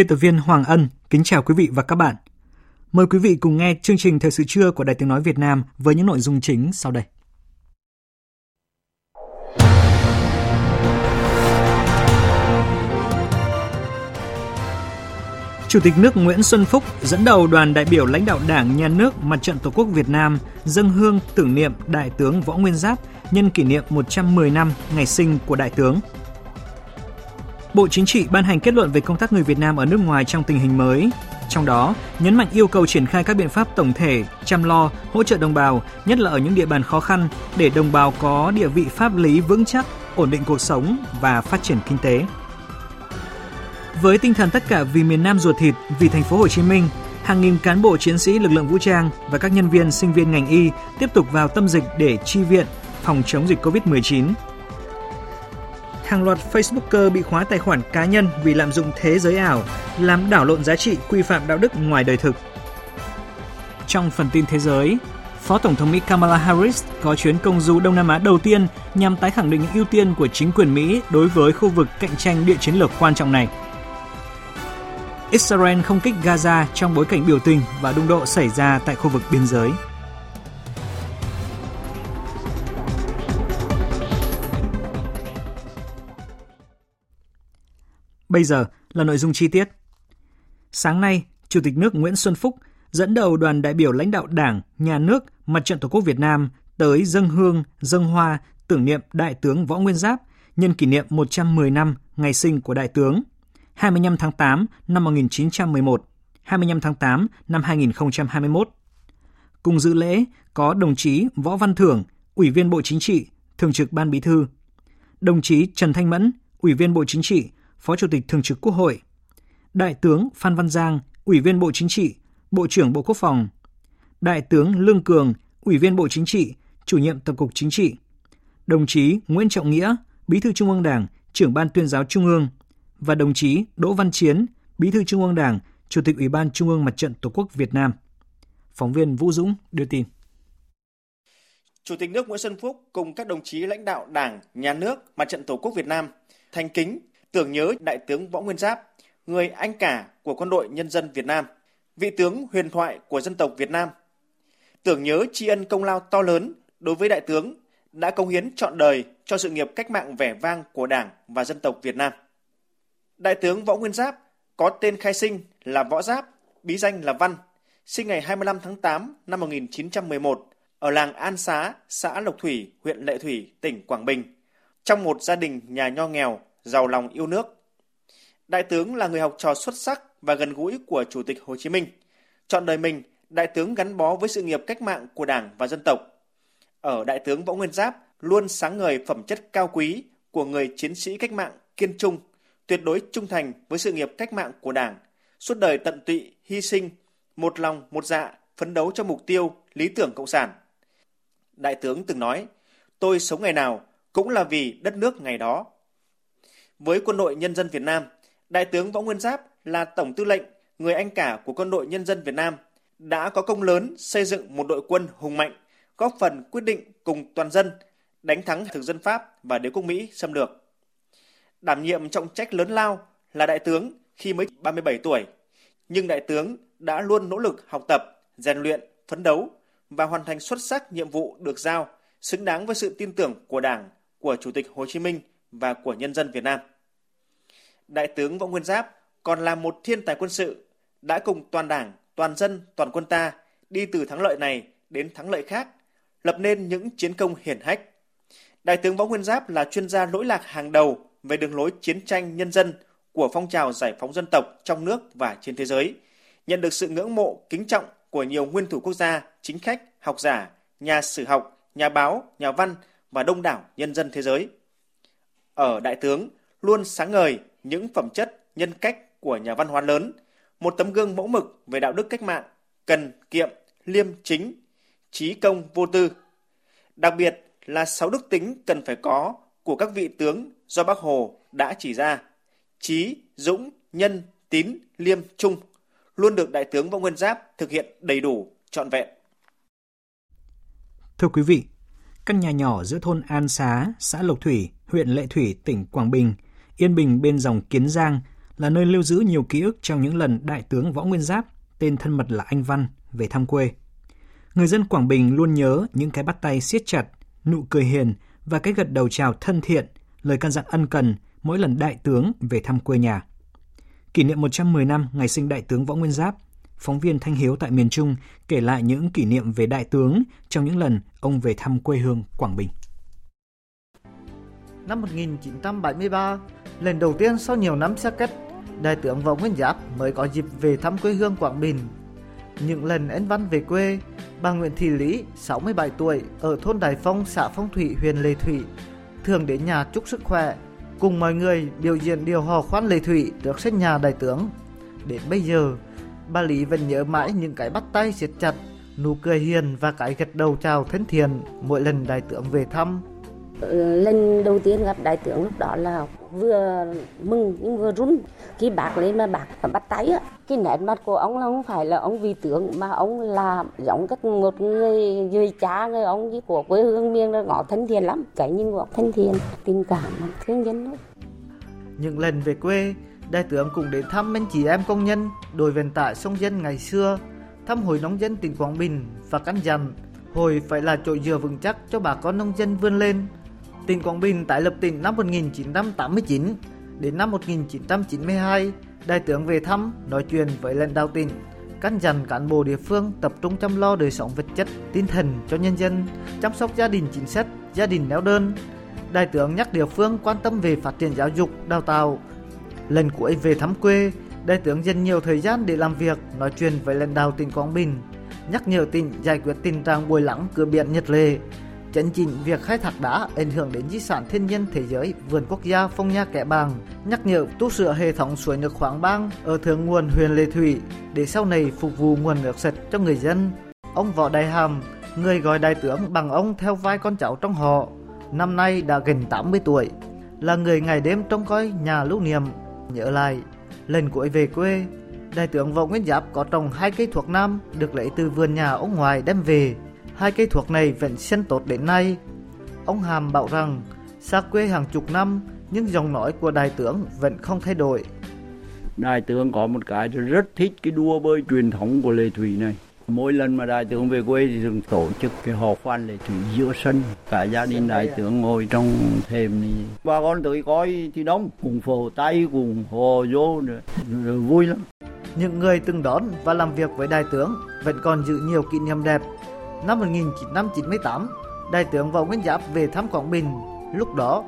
Biên tập viên Hoàng Ân kính chào quý vị và các bạn. Mời quý vị cùng nghe chương trình Thời sự trưa của Đài Tiếng Nói Việt Nam với những nội dung chính sau đây. Chủ tịch nước Nguyễn Xuân Phúc dẫn đầu đoàn đại biểu lãnh đạo Đảng, Nhà nước, Mặt trận Tổ quốc Việt Nam dâng hương tưởng niệm Đại tướng Võ Nguyên Giáp nhân kỷ niệm 110 năm ngày sinh của Đại tướng Bộ Chính trị ban hành kết luận về công tác người Việt Nam ở nước ngoài trong tình hình mới. Trong đó, nhấn mạnh yêu cầu triển khai các biện pháp tổng thể, chăm lo, hỗ trợ đồng bào, nhất là ở những địa bàn khó khăn để đồng bào có địa vị pháp lý vững chắc, ổn định cuộc sống và phát triển kinh tế. Với tinh thần tất cả vì miền Nam ruột thịt, vì thành phố Hồ Chí Minh, hàng nghìn cán bộ chiến sĩ lực lượng vũ trang và các nhân viên sinh viên ngành y tiếp tục vào tâm dịch để chi viện phòng chống dịch Covid-19 hàng loạt Facebooker bị khóa tài khoản cá nhân vì lạm dụng thế giới ảo, làm đảo lộn giá trị quy phạm đạo đức ngoài đời thực. Trong phần tin thế giới, Phó Tổng thống Mỹ Kamala Harris có chuyến công du Đông Nam Á đầu tiên nhằm tái khẳng định những ưu tiên của chính quyền Mỹ đối với khu vực cạnh tranh địa chiến lược quan trọng này. Israel không kích Gaza trong bối cảnh biểu tình và đụng độ xảy ra tại khu vực biên giới. Bây giờ là nội dung chi tiết. Sáng nay, Chủ tịch nước Nguyễn Xuân Phúc dẫn đầu đoàn đại biểu lãnh đạo Đảng, Nhà nước, Mặt trận Tổ quốc Việt Nam tới dân hương, dân hoa tưởng niệm Đại tướng Võ Nguyên Giáp nhân kỷ niệm 110 năm ngày sinh của Đại tướng 25 tháng 8 năm 1911, 25 tháng 8 năm 2021. Cùng dự lễ có đồng chí Võ Văn Thưởng, Ủy viên Bộ Chính trị, Thường trực Ban Bí thư, đồng chí Trần Thanh Mẫn, Ủy viên Bộ Chính trị, Phó Chủ tịch Thường trực Quốc hội, Đại tướng Phan Văn Giang, Ủy viên Bộ Chính trị, Bộ trưởng Bộ Quốc phòng, Đại tướng Lương Cường, Ủy viên Bộ Chính trị, Chủ nhiệm Tổng cục Chính trị, đồng chí Nguyễn Trọng Nghĩa, Bí thư Trung ương Đảng, Trưởng ban Tuyên giáo Trung ương và đồng chí Đỗ Văn Chiến, Bí thư Trung ương Đảng, Chủ tịch Ủy ban Trung ương Mặt trận Tổ quốc Việt Nam. Phóng viên Vũ Dũng đưa tin. Chủ tịch nước Nguyễn Xuân Phúc cùng các đồng chí lãnh đạo Đảng, Nhà nước, Mặt trận Tổ quốc Việt Nam thành kính tưởng nhớ Đại tướng Võ Nguyên Giáp, người anh cả của quân đội nhân dân Việt Nam, vị tướng huyền thoại của dân tộc Việt Nam. Tưởng nhớ tri ân công lao to lớn đối với Đại tướng đã công hiến trọn đời cho sự nghiệp cách mạng vẻ vang của Đảng và dân tộc Việt Nam. Đại tướng Võ Nguyên Giáp có tên khai sinh là Võ Giáp, bí danh là Văn, sinh ngày 25 tháng 8 năm 1911 ở làng An Xá, xã Lộc Thủy, huyện Lệ Thủy, tỉnh Quảng Bình, trong một gia đình nhà nho nghèo giàu lòng yêu nước. Đại tướng là người học trò xuất sắc và gần gũi của Chủ tịch Hồ Chí Minh. Chọn đời mình, Đại tướng gắn bó với sự nghiệp cách mạng của Đảng và dân tộc. Ở Đại tướng Võ Nguyên Giáp luôn sáng ngời phẩm chất cao quý của người chiến sĩ cách mạng kiên trung, tuyệt đối trung thành với sự nghiệp cách mạng của Đảng, suốt đời tận tụy, hy sinh, một lòng, một dạ, phấn đấu cho mục tiêu, lý tưởng cộng sản. Đại tướng từng nói, tôi sống ngày nào cũng là vì đất nước ngày đó. Với quân đội nhân dân Việt Nam, Đại tướng Võ Nguyên Giáp là tổng tư lệnh, người anh cả của quân đội nhân dân Việt Nam, đã có công lớn xây dựng một đội quân hùng mạnh, góp phần quyết định cùng toàn dân đánh thắng thực dân Pháp và đế quốc Mỹ xâm lược. Đảm nhiệm trọng trách lớn lao là đại tướng khi mới 37 tuổi, nhưng đại tướng đã luôn nỗ lực học tập, rèn luyện, phấn đấu và hoàn thành xuất sắc nhiệm vụ được giao, xứng đáng với sự tin tưởng của Đảng, của Chủ tịch Hồ Chí Minh và của nhân dân Việt Nam. Đại tướng Võ Nguyên Giáp còn là một thiên tài quân sự, đã cùng toàn đảng, toàn dân, toàn quân ta đi từ thắng lợi này đến thắng lợi khác, lập nên những chiến công hiển hách. Đại tướng Võ Nguyên Giáp là chuyên gia lỗi lạc hàng đầu về đường lối chiến tranh nhân dân của phong trào giải phóng dân tộc trong nước và trên thế giới, nhận được sự ngưỡng mộ, kính trọng của nhiều nguyên thủ quốc gia, chính khách, học giả, nhà sử học, nhà báo, nhà văn và đông đảo nhân dân thế giới. Ở đại tướng luôn sáng ngời những phẩm chất, nhân cách của nhà văn hóa lớn, một tấm gương mẫu mực về đạo đức cách mạng, cần kiệm, liêm chính, trí công vô tư. Đặc biệt là sáu đức tính cần phải có của các vị tướng do Bác Hồ đã chỉ ra. Trí, dũng, nhân, tín, liêm, trung luôn được Đại tướng Võ Nguyên Giáp thực hiện đầy đủ, trọn vẹn. Thưa quý vị, căn nhà nhỏ giữa thôn An Xá, xã Lộc Thủy, huyện Lệ Thủy, tỉnh Quảng Bình, yên bình bên dòng Kiến Giang là nơi lưu giữ nhiều ký ức trong những lần Đại tướng Võ Nguyên Giáp, tên thân mật là Anh Văn, về thăm quê. Người dân Quảng Bình luôn nhớ những cái bắt tay siết chặt, nụ cười hiền và cái gật đầu chào thân thiện, lời căn dặn ân cần mỗi lần đại tướng về thăm quê nhà. Kỷ niệm 110 năm ngày sinh đại tướng Võ Nguyên Giáp, phóng viên Thanh Hiếu tại miền Trung kể lại những kỷ niệm về đại tướng trong những lần ông về thăm quê hương Quảng Bình. Năm 1973, lần đầu tiên sau nhiều năm xa cách, đại tướng Võ Nguyên Giáp mới có dịp về thăm quê hương Quảng Bình. Những lần anh Văn về quê, bà Nguyễn Thị Lý, 67 tuổi, ở thôn Đài Phong, xã Phong Thủy, huyện Lê Thủy, thường đến nhà chúc sức khỏe, cùng mọi người biểu diễn điều hò khoan Lê Thủy trước sân nhà đại tướng. Đến bây giờ, bà Lý vẫn nhớ mãi những cái bắt tay siết chặt, nụ cười hiền và cái gật đầu chào thân thiện mỗi lần đại tướng về thăm. Ờ, lần đầu tiên gặp đại tướng lúc đó là vừa mừng nhưng vừa run. Khi bác lên mà bác bắt tay á, cái nét mặt của ông là không phải là ông vị tướng, mà ông là giống các một người người cha, người ông của quê hương miền là ngõ thân thiện lắm. Cái nhìn của ông thân thiện, tình cảm thương nhân lắm. Những lần về quê, đại tướng cũng đến thăm anh chị em công nhân đội vận tải sông dân ngày xưa, thăm hội nông dân tỉnh Quảng Bình và căn dặn. Hồi phải là chỗ dựa vững chắc cho bà con nông dân vươn lên. Tỉnh Quảng Bình tái lập tỉnh năm 1989 đến năm 1992, đại tướng về thăm, nói chuyện với lãnh đạo tỉnh, căn dặn cán bộ địa phương tập trung chăm lo đời sống vật chất, tinh thần cho nhân dân, chăm sóc gia đình chính sách, gia đình neo đơn. Đại tướng nhắc địa phương quan tâm về phát triển giáo dục, đào tạo. Lần cuối về thăm quê, đại tướng dành nhiều thời gian để làm việc, nói chuyện với lãnh đạo tỉnh Quảng Bình, nhắc nhở tỉnh giải quyết tình trạng bồi lắng cửa biển Nhật Lệ, chấn chỉnh việc khai thác đá ảnh hưởng đến di sản thiên nhiên thế giới, vườn quốc gia phong nha kẻ bàng. Nhắc nhở tu sửa hệ thống suối nước khoáng bang ở thượng nguồn huyện lệ thủy để sau này phục vụ nguồn nước sạch cho người dân. Ông võ đại hàm, người gọi đại tướng bằng ông theo vai con cháu trong họ, năm nay đã gần 80 tuổi, là người ngày đêm trông coi nhà lưu niệm. Nhớ lại, lần cuối về quê, đại tướng võ nguyên giáp có trồng hai cây thuộc nam được lấy từ vườn nhà ông ngoài đem về hai cây thuốc này vẫn sinh tốt đến nay. Ông Hàm bảo rằng xa quê hàng chục năm nhưng giọng nói của đại tướng vẫn không thay đổi. Đại tướng có một cái rất thích cái đua bơi truyền thống của Lê Thủy này. Mỗi lần mà đại tướng về quê thì thường tổ chức cái hò khoan Lê Thủy giữa sân. Cả gia đình đại tướng ngồi trong thềm này. Bà con tới coi thì đông, cùng phổ tay, cùng hò vô, rồi, rồi vui lắm. Những người từng đón và làm việc với đại tướng vẫn còn giữ nhiều kỷ niệm đẹp Năm 1998, Đại tướng Võ Nguyên Giáp về thăm Quảng Bình. Lúc đó,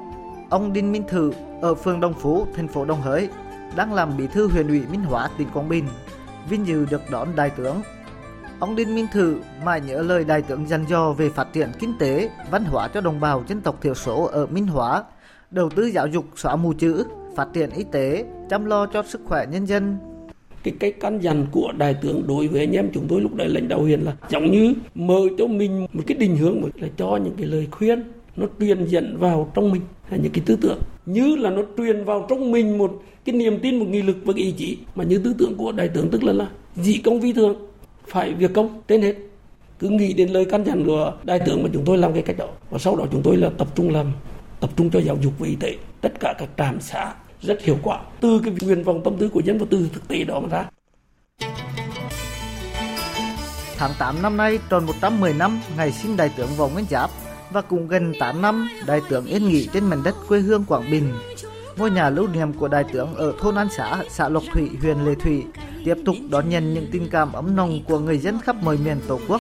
ông Đinh Minh Thự ở phường Đông Phú, thành phố Đồng Hới, đang làm bí thư huyện ủy Minh Hóa, tỉnh Quảng Bình, vinh dự được đón đại tướng. Ông Đinh Minh Thự mãi nhớ lời đại tướng dặn dò về phát triển kinh tế, văn hóa cho đồng bào dân tộc thiểu số ở Minh Hóa, đầu tư giáo dục xóa mù chữ, phát triển y tế, chăm lo cho sức khỏe nhân dân, cái cách căn dặn của đại tướng đối với anh em chúng tôi lúc đấy lãnh đạo huyện là giống như mở cho mình một cái định hướng là cho những cái lời khuyên nó truyền dẫn vào trong mình, là những cái tư tưởng. Như là nó truyền vào trong mình một cái niềm tin, một nghị lực và cái ý chí. Mà như tư tưởng của đại tướng tức là là dị công vi thường. Phải việc công trên hết. Cứ nghĩ đến lời căn dặn của đại tướng mà chúng tôi làm cái cách đó. Và sau đó chúng tôi là tập trung làm, tập trung cho giáo dục và y tế. Tất cả các trạm xã rất hiệu quả từ cái nguyện vọng tâm tư của dân và từ thực tế đó mà ra. Tháng 8 năm nay tròn 110 năm ngày sinh đại tướng Võ Nguyên Giáp và cùng gần 8 năm đại tướng yên nghỉ trên mảnh đất quê hương Quảng Bình. Ngôi nhà lưu niệm của đại tướng ở thôn An Xã, xã Lộc Thủy, huyện Lệ Thủy tiếp tục đón nhận những tình cảm ấm nồng của người dân khắp mọi miền Tổ quốc.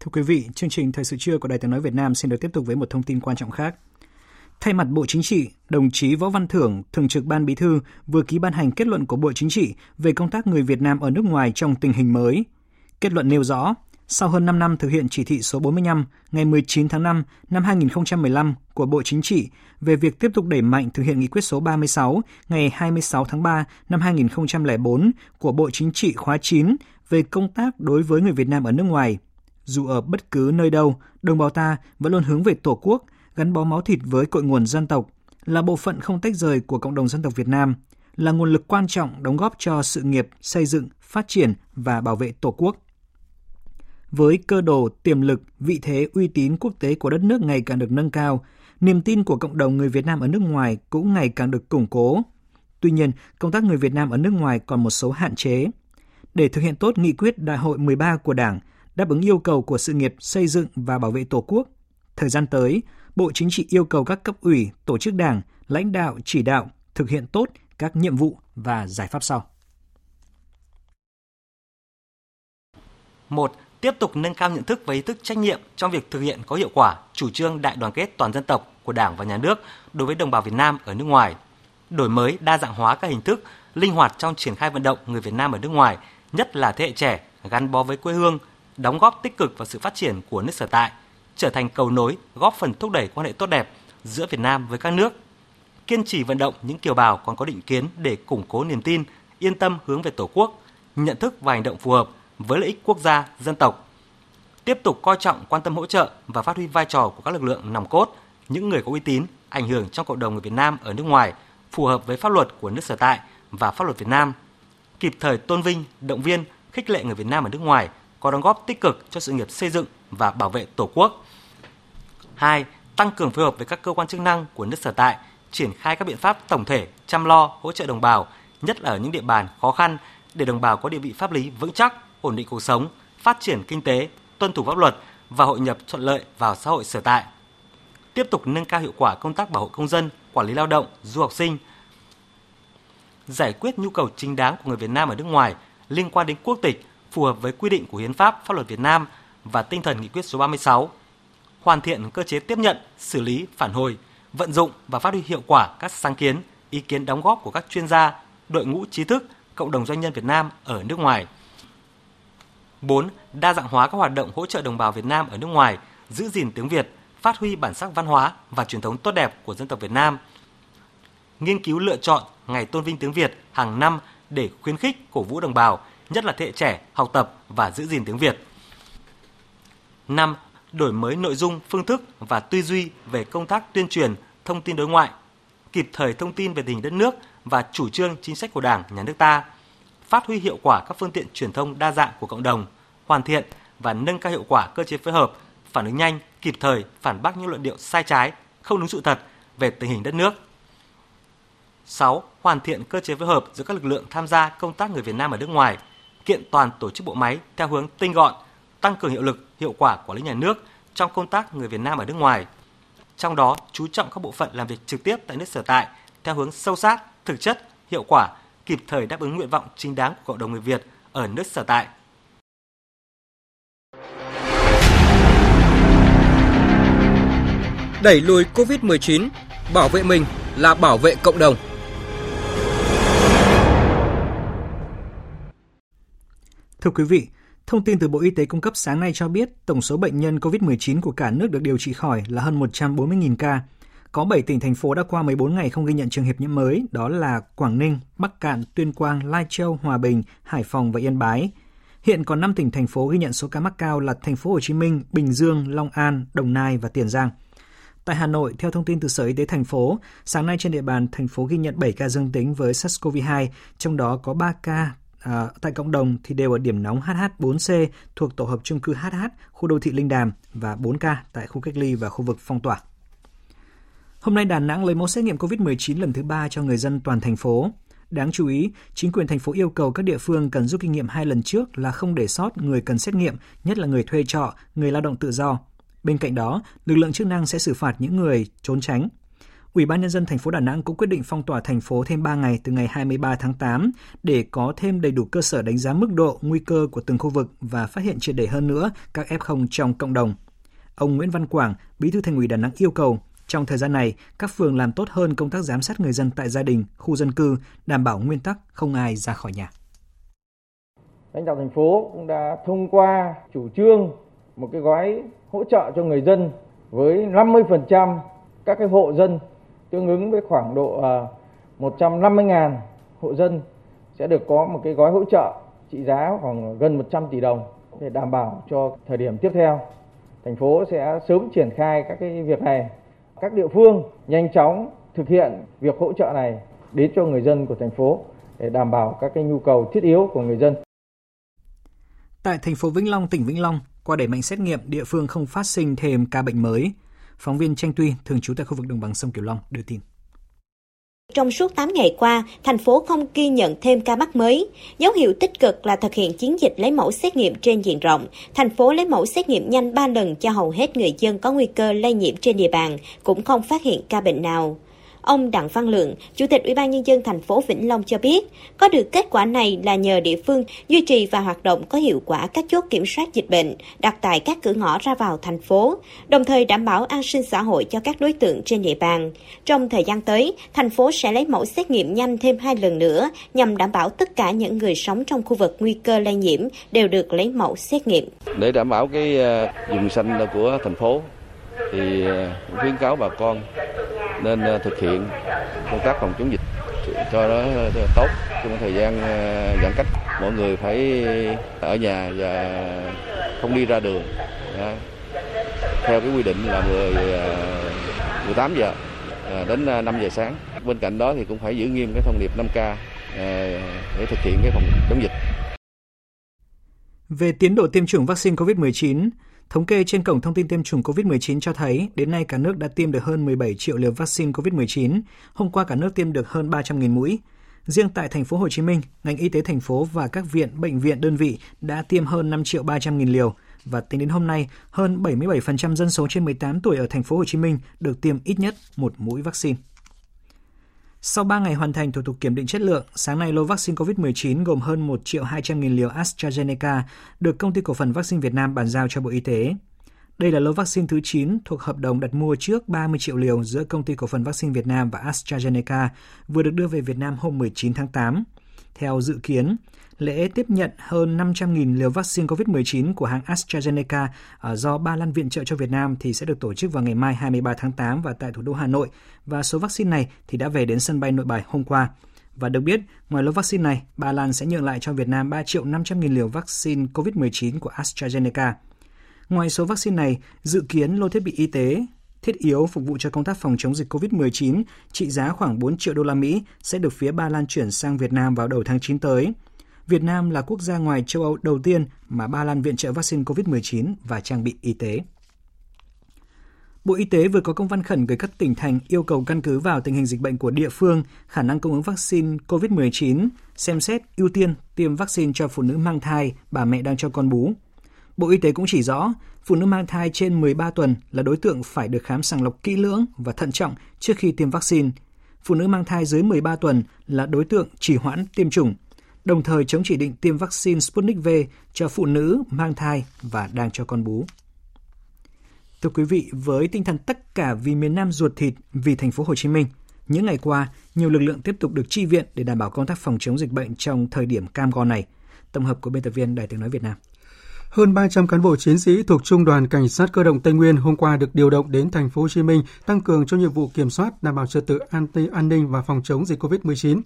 Thưa quý vị, chương trình Thời sự trưa của Đài tiếng nói Việt Nam xin được tiếp tục với một thông tin quan trọng khác. Thay mặt Bộ Chính trị, đồng chí Võ Văn Thưởng, Thường trực Ban Bí thư vừa ký ban hành kết luận của Bộ Chính trị về công tác người Việt Nam ở nước ngoài trong tình hình mới. Kết luận nêu rõ, sau hơn 5 năm thực hiện chỉ thị số 45 ngày 19 tháng 5 năm 2015 của Bộ Chính trị về việc tiếp tục đẩy mạnh thực hiện nghị quyết số 36 ngày 26 tháng 3 năm 2004 của Bộ Chính trị khóa 9 về công tác đối với người Việt Nam ở nước ngoài. Dù ở bất cứ nơi đâu, đồng bào ta vẫn luôn hướng về Tổ quốc, gắn bó máu thịt với cội nguồn dân tộc, là bộ phận không tách rời của cộng đồng dân tộc Việt Nam, là nguồn lực quan trọng đóng góp cho sự nghiệp xây dựng, phát triển và bảo vệ Tổ quốc. Với cơ đồ, tiềm lực, vị thế, uy tín quốc tế của đất nước ngày càng được nâng cao, niềm tin của cộng đồng người Việt Nam ở nước ngoài cũng ngày càng được củng cố. Tuy nhiên, công tác người Việt Nam ở nước ngoài còn một số hạn chế. Để thực hiện tốt nghị quyết Đại hội 13 của Đảng, đáp ứng yêu cầu của sự nghiệp xây dựng và bảo vệ Tổ quốc, thời gian tới, Bộ Chính trị yêu cầu các cấp ủy, tổ chức đảng, lãnh đạo chỉ đạo thực hiện tốt các nhiệm vụ và giải pháp sau. 1. Tiếp tục nâng cao nhận thức và ý thức trách nhiệm trong việc thực hiện có hiệu quả chủ trương đại đoàn kết toàn dân tộc của Đảng và Nhà nước đối với đồng bào Việt Nam ở nước ngoài, đổi mới đa dạng hóa các hình thức, linh hoạt trong triển khai vận động người Việt Nam ở nước ngoài, nhất là thế hệ trẻ gắn bó với quê hương, đóng góp tích cực vào sự phát triển của nước sở tại, trở thành cầu nối góp phần thúc đẩy quan hệ tốt đẹp giữa Việt Nam với các nước. Kiên trì vận động những kiều bào còn có định kiến để củng cố niềm tin, yên tâm hướng về Tổ quốc, nhận thức và hành động phù hợp với lợi ích quốc gia, dân tộc. Tiếp tục coi trọng quan tâm hỗ trợ và phát huy vai trò của các lực lượng nòng cốt, những người có uy tín, ảnh hưởng trong cộng đồng người Việt Nam ở nước ngoài, phù hợp với pháp luật của nước sở tại và pháp luật Việt Nam. Kịp thời tôn vinh, động viên, khích lệ người Việt Nam ở nước ngoài có đóng góp tích cực cho sự nghiệp xây dựng và bảo vệ Tổ quốc. 2. Tăng cường phối hợp với các cơ quan chức năng của nước sở tại, triển khai các biện pháp tổng thể chăm lo, hỗ trợ đồng bào, nhất là ở những địa bàn khó khăn để đồng bào có địa vị pháp lý vững chắc, ổn định cuộc sống, phát triển kinh tế, tuân thủ pháp luật và hội nhập thuận lợi vào xã hội sở tại. Tiếp tục nâng cao hiệu quả công tác bảo hộ công dân, quản lý lao động, du học sinh, giải quyết nhu cầu chính đáng của người Việt Nam ở nước ngoài liên quan đến quốc tịch phù hợp với quy định của hiến pháp, pháp luật Việt Nam và tinh thần nghị quyết số 36. Hoàn thiện cơ chế tiếp nhận, xử lý, phản hồi, vận dụng và phát huy hiệu quả các sáng kiến, ý kiến đóng góp của các chuyên gia, đội ngũ trí thức, cộng đồng doanh nhân Việt Nam ở nước ngoài – 4. Đa dạng hóa các hoạt động hỗ trợ đồng bào Việt Nam ở nước ngoài, giữ gìn tiếng Việt, phát huy bản sắc văn hóa và truyền thống tốt đẹp của dân tộc Việt Nam. Nghiên cứu lựa chọn ngày tôn vinh tiếng Việt hàng năm để khuyến khích cổ vũ đồng bào, nhất là thế hệ trẻ học tập và giữ gìn tiếng Việt. 5. Đổi mới nội dung, phương thức và tư duy về công tác tuyên truyền, thông tin đối ngoại, kịp thời thông tin về tình hình đất nước và chủ trương chính sách của Đảng, Nhà nước ta – phát huy hiệu quả các phương tiện truyền thông đa dạng của cộng đồng, hoàn thiện và nâng cao hiệu quả cơ chế phối hợp, phản ứng nhanh, kịp thời phản bác những luận điệu sai trái, không đúng sự thật về tình hình đất nước. 6. Hoàn thiện cơ chế phối hợp giữa các lực lượng tham gia công tác người Việt Nam ở nước ngoài, kiện toàn tổ chức bộ máy theo hướng tinh gọn, tăng cường hiệu lực, hiệu quả quản lý nhà nước trong công tác người Việt Nam ở nước ngoài. Trong đó, chú trọng các bộ phận làm việc trực tiếp tại nước sở tại theo hướng sâu sát, thực chất, hiệu quả kịp thời đáp ứng nguyện vọng chính đáng của cộng đồng người Việt ở nước sở tại. Đẩy lùi Covid-19, bảo vệ mình là bảo vệ cộng đồng. Thưa quý vị, thông tin từ Bộ Y tế cung cấp sáng nay cho biết tổng số bệnh nhân COVID-19 của cả nước được điều trị khỏi là hơn 140.000 ca, có 7 tỉnh thành phố đã qua 14 ngày không ghi nhận trường hợp nhiễm mới, đó là Quảng Ninh, Bắc Cạn, Tuyên Quang, Lai Châu, Hòa Bình, Hải Phòng và Yên Bái. Hiện còn 5 tỉnh thành phố ghi nhận số ca mắc cao là thành phố Hồ Chí Minh, Bình Dương, Long An, Đồng Nai và Tiền Giang. Tại Hà Nội, theo thông tin từ Sở Y tế thành phố, sáng nay trên địa bàn thành phố ghi nhận 7 ca dương tính với SARS-CoV-2, trong đó có 3 ca à, tại cộng đồng thì đều ở điểm nóng HH4C thuộc tổ hợp chung cư HH, khu đô thị Linh Đàm và 4 ca tại khu cách ly và khu vực phong tỏa. Hôm nay Đà Nẵng lấy mẫu xét nghiệm COVID-19 lần thứ ba cho người dân toàn thành phố. Đáng chú ý, chính quyền thành phố yêu cầu các địa phương cần rút kinh nghiệm hai lần trước là không để sót người cần xét nghiệm, nhất là người thuê trọ, người lao động tự do. Bên cạnh đó, lực lượng chức năng sẽ xử phạt những người trốn tránh. Ủy ban nhân dân thành phố Đà Nẵng cũng quyết định phong tỏa thành phố thêm 3 ngày từ ngày 23 tháng 8 để có thêm đầy đủ cơ sở đánh giá mức độ nguy cơ của từng khu vực và phát hiện triệt để hơn nữa các F0 trong cộng đồng. Ông Nguyễn Văn Quảng, Bí thư Thành ủy Đà Nẵng yêu cầu trong thời gian này, các phường làm tốt hơn công tác giám sát người dân tại gia đình, khu dân cư, đảm bảo nguyên tắc không ai ra khỏi nhà. Lãnh đạo thành phố cũng đã thông qua chủ trương một cái gói hỗ trợ cho người dân với 50% các cái hộ dân tương ứng với khoảng độ à, 150.000 hộ dân sẽ được có một cái gói hỗ trợ trị giá khoảng gần 100 tỷ đồng để đảm bảo cho thời điểm tiếp theo. Thành phố sẽ sớm triển khai các cái việc này. Các địa phương nhanh chóng thực hiện việc hỗ trợ này đến cho người dân của thành phố để đảm bảo các cái nhu cầu thiết yếu của người dân. Tại thành phố Vĩnh Long, tỉnh Vĩnh Long, qua đẩy mạnh xét nghiệm, địa phương không phát sinh thêm ca bệnh mới. Phóng viên Tranh Tuy, thường trú tại khu vực đồng bằng sông Kiều Long, đưa tin. Trong suốt 8 ngày qua, thành phố không ghi nhận thêm ca mắc mới. Dấu hiệu tích cực là thực hiện chiến dịch lấy mẫu xét nghiệm trên diện rộng. Thành phố lấy mẫu xét nghiệm nhanh 3 lần cho hầu hết người dân có nguy cơ lây nhiễm trên địa bàn, cũng không phát hiện ca bệnh nào. Ông Đặng Văn Lượng, Chủ tịch Ủy ban nhân dân thành phố Vĩnh Long cho biết, có được kết quả này là nhờ địa phương duy trì và hoạt động có hiệu quả các chốt kiểm soát dịch bệnh đặt tại các cửa ngõ ra vào thành phố, đồng thời đảm bảo an sinh xã hội cho các đối tượng trên địa bàn. Trong thời gian tới, thành phố sẽ lấy mẫu xét nghiệm nhanh thêm hai lần nữa nhằm đảm bảo tất cả những người sống trong khu vực nguy cơ lây nhiễm đều được lấy mẫu xét nghiệm. Để đảm bảo cái ờ, vùng xanh của thành phố thì ờ, khuyến cáo bà con nên ờ, thực hiện công tác phòng chống dịch cho nó ờ, tốt. Trong thời gian giãn cách mọi người phải ở nhà và không đi ra đường theo cái quy định là 10 18 giờ đến 5 giờ sáng. Bên cạnh đó thì cũng phải giữ nghiêm cái thông điệp 5K để thực hiện cái phòng chống dịch. Về tiến độ tiêm chủng vaccine COVID-19, Thống kê trên cổng thông tin tiêm chủng COVID-19 cho thấy, đến nay cả nước đã tiêm được hơn 17 triệu liều vaccine COVID-19. Hôm qua cả nước tiêm được hơn 300.000 mũi. Riêng tại thành phố Hồ Chí Minh, ngành y tế thành phố và các viện, bệnh viện đơn vị đã tiêm hơn 5 triệu 300 nghìn liều và tính đến hôm nay, hơn 77% dân số trên 18 tuổi ở thành phố Hồ Chí Minh được tiêm ít nhất một mũi vaccine. Sau 3 ngày hoàn thành thủ tục kiểm định chất lượng, sáng nay lô vaccine COVID-19 gồm hơn 1 triệu 200 nghìn liều AstraZeneca được Công ty Cổ phần Vaccine Việt Nam bàn giao cho Bộ Y tế. Đây là lô vaccine thứ 9 thuộc hợp đồng đặt mua trước 30 triệu liều giữa Công ty Cổ phần Vaccine Việt Nam và AstraZeneca vừa được đưa về Việt Nam hôm 19 tháng 8. Theo dự kiến, lễ tiếp nhận hơn 500.000 liều vaccine COVID-19 của hãng AstraZeneca à, do Ba Lan viện trợ cho Việt Nam thì sẽ được tổ chức vào ngày mai 23 tháng 8 và tại thủ đô Hà Nội và số vaccine này thì đã về đến sân bay Nội Bài hôm qua. Và được biết, ngoài lô vaccine này, Ba Lan sẽ nhượng lại cho Việt Nam 3 triệu 500 nghìn liều vaccine COVID-19 của AstraZeneca. Ngoài số vaccine này, dự kiến lô thiết bị y tế thiết yếu phục vụ cho công tác phòng chống dịch COVID-19 trị giá khoảng 4 triệu đô la Mỹ sẽ được phía Ba Lan chuyển sang Việt Nam vào đầu tháng 9 tới. Việt Nam là quốc gia ngoài châu Âu đầu tiên mà Ba Lan viện trợ vaccine COVID-19 và trang bị y tế. Bộ Y tế vừa có công văn khẩn gửi các tỉnh thành yêu cầu căn cứ vào tình hình dịch bệnh của địa phương, khả năng cung ứng vaccine COVID-19, xem xét ưu tiên tiêm vaccine cho phụ nữ mang thai, bà mẹ đang cho con bú. Bộ Y tế cũng chỉ rõ, phụ nữ mang thai trên 13 tuần là đối tượng phải được khám sàng lọc kỹ lưỡng và thận trọng trước khi tiêm vaccine. Phụ nữ mang thai dưới 13 tuần là đối tượng chỉ hoãn tiêm chủng đồng thời chống chỉ định tiêm vaccine Sputnik V cho phụ nữ mang thai và đang cho con bú. Thưa quý vị, với tinh thần tất cả vì miền Nam ruột thịt, vì thành phố Hồ Chí Minh, những ngày qua, nhiều lực lượng tiếp tục được chi viện để đảm bảo công tác phòng chống dịch bệnh trong thời điểm cam go này. Tổng hợp của biên tập viên Đài tiếng nói Việt Nam. Hơn 300 cán bộ chiến sĩ thuộc Trung đoàn Cảnh sát cơ động Tây Nguyên hôm qua được điều động đến thành phố Hồ Chí Minh tăng cường cho nhiệm vụ kiểm soát, đảm bảo trật tự an an ninh và phòng chống dịch COVID-19.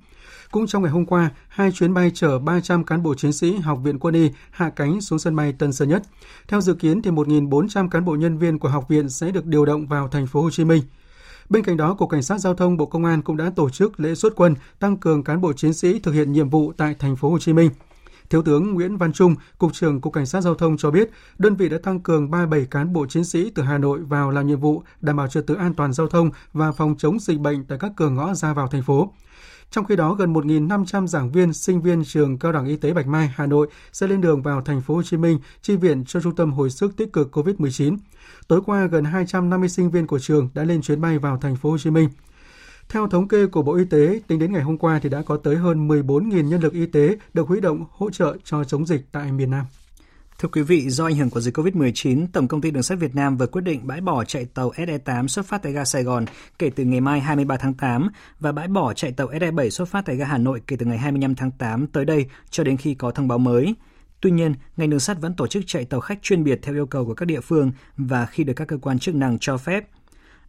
Cũng trong ngày hôm qua, hai chuyến bay chở 300 cán bộ chiến sĩ Học viện Quân y hạ cánh xuống sân bay Tân Sơn Nhất. Theo dự kiến thì 1.400 cán bộ nhân viên của học viện sẽ được điều động vào thành phố Hồ Chí Minh. Bên cạnh đó, Cục Cảnh sát Giao thông Bộ Công an cũng đã tổ chức lễ xuất quân tăng cường cán bộ chiến sĩ thực hiện nhiệm vụ tại thành phố Hồ Chí Minh. Thiếu tướng Nguyễn Văn Trung, Cục trưởng Cục Cảnh sát Giao thông cho biết, đơn vị đã tăng cường 37 cán bộ chiến sĩ từ Hà Nội vào làm nhiệm vụ đảm bảo trật tự an toàn giao thông và phòng chống dịch bệnh tại các cửa ngõ ra vào thành phố. Trong khi đó, gần 1.500 giảng viên, sinh viên trường Cao đẳng Y tế Bạch Mai, Hà Nội sẽ lên đường vào thành phố Hồ Chí Minh chi viện cho trung tâm hồi sức tích cực COVID-19. Tối qua, gần 250 sinh viên của trường đã lên chuyến bay vào thành phố Hồ Chí Minh. Theo thống kê của Bộ Y tế, tính đến ngày hôm qua thì đã có tới hơn 14.000 nhân lực y tế được huy động hỗ trợ cho chống dịch tại miền Nam. Thưa quý vị, do ảnh hưởng của dịch COVID-19, Tổng công ty Đường sắt Việt Nam vừa quyết định bãi bỏ chạy tàu SE8 xuất phát tại ga Sài Gòn kể từ ngày mai 23 tháng 8 và bãi bỏ chạy tàu SE7 xuất phát tại ga Hà Nội kể từ ngày 25 tháng 8 tới đây cho đến khi có thông báo mới. Tuy nhiên, ngành đường sắt vẫn tổ chức chạy tàu khách chuyên biệt theo yêu cầu của các địa phương và khi được các cơ quan chức năng cho phép.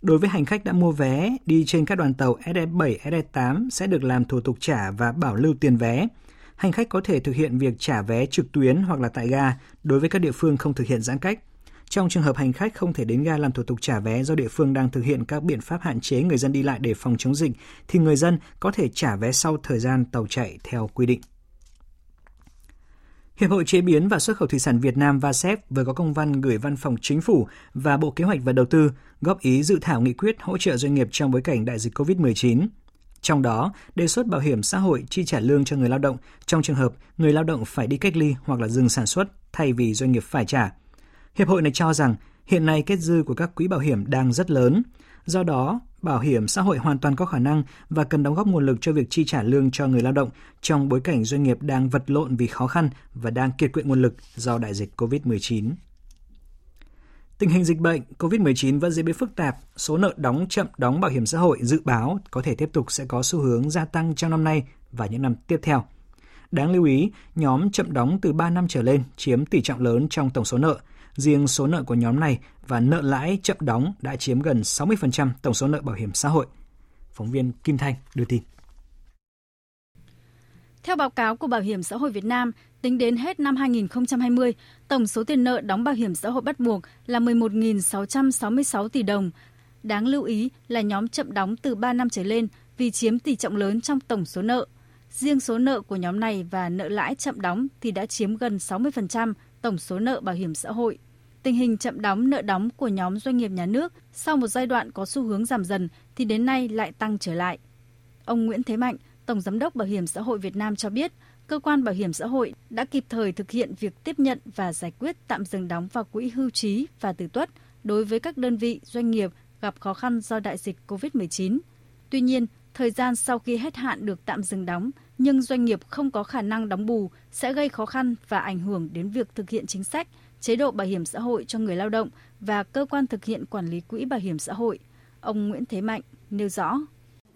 Đối với hành khách đã mua vé đi trên các đoàn tàu SE7, SE8 sẽ được làm thủ tục trả và bảo lưu tiền vé hành khách có thể thực hiện việc trả vé trực tuyến hoặc là tại ga đối với các địa phương không thực hiện giãn cách. Trong trường hợp hành khách không thể đến ga làm thủ tục trả vé do địa phương đang thực hiện các biện pháp hạn chế người dân đi lại để phòng chống dịch, thì người dân có thể trả vé sau thời gian tàu chạy theo quy định. Hiệp hội Chế biến và Xuất khẩu Thủy sản Việt Nam VASEP vừa có công văn gửi Văn phòng Chính phủ và Bộ Kế hoạch và Đầu tư góp ý dự thảo nghị quyết hỗ trợ doanh nghiệp trong bối cảnh đại dịch COVID-19. Trong đó, đề xuất bảo hiểm xã hội chi trả lương cho người lao động trong trường hợp người lao động phải đi cách ly hoặc là dừng sản xuất thay vì doanh nghiệp phải trả. Hiệp hội này cho rằng hiện nay kết dư của các quỹ bảo hiểm đang rất lớn. Do đó, bảo hiểm xã hội hoàn toàn có khả năng và cần đóng góp nguồn lực cho việc chi trả lương cho người lao động trong bối cảnh doanh nghiệp đang vật lộn vì khó khăn và đang kiệt quệ nguồn lực do đại dịch COVID-19. Tình hình dịch bệnh COVID-19 vẫn diễn biến phức tạp, số nợ đóng chậm đóng bảo hiểm xã hội dự báo có thể tiếp tục sẽ có xu hướng gia tăng trong năm nay và những năm tiếp theo. Đáng lưu ý, nhóm chậm đóng từ 3 năm trở lên chiếm tỷ trọng lớn trong tổng số nợ. Riêng số nợ của nhóm này và nợ lãi chậm đóng đã chiếm gần 60% tổng số nợ bảo hiểm xã hội. Phóng viên Kim Thanh đưa tin. Theo báo cáo của Bảo hiểm xã hội Việt Nam, tính đến hết năm 2020, tổng số tiền nợ đóng bảo hiểm xã hội bắt buộc là 11.666 tỷ đồng. Đáng lưu ý là nhóm chậm đóng từ 3 năm trở lên vì chiếm tỷ trọng lớn trong tổng số nợ. Riêng số nợ của nhóm này và nợ lãi chậm đóng thì đã chiếm gần 60% tổng số nợ bảo hiểm xã hội. Tình hình chậm đóng nợ đóng của nhóm doanh nghiệp nhà nước sau một giai đoạn có xu hướng giảm dần thì đến nay lại tăng trở lại. Ông Nguyễn Thế Mạnh, Tổng Giám đốc Bảo hiểm xã hội Việt Nam cho biết, cơ quan bảo hiểm xã hội đã kịp thời thực hiện việc tiếp nhận và giải quyết tạm dừng đóng vào quỹ hưu trí và tử tuất đối với các đơn vị doanh nghiệp gặp khó khăn do đại dịch COVID-19. Tuy nhiên, thời gian sau khi hết hạn được tạm dừng đóng, nhưng doanh nghiệp không có khả năng đóng bù sẽ gây khó khăn và ảnh hưởng đến việc thực hiện chính sách, chế độ bảo hiểm xã hội cho người lao động và cơ quan thực hiện quản lý quỹ bảo hiểm xã hội. Ông Nguyễn Thế Mạnh nêu rõ.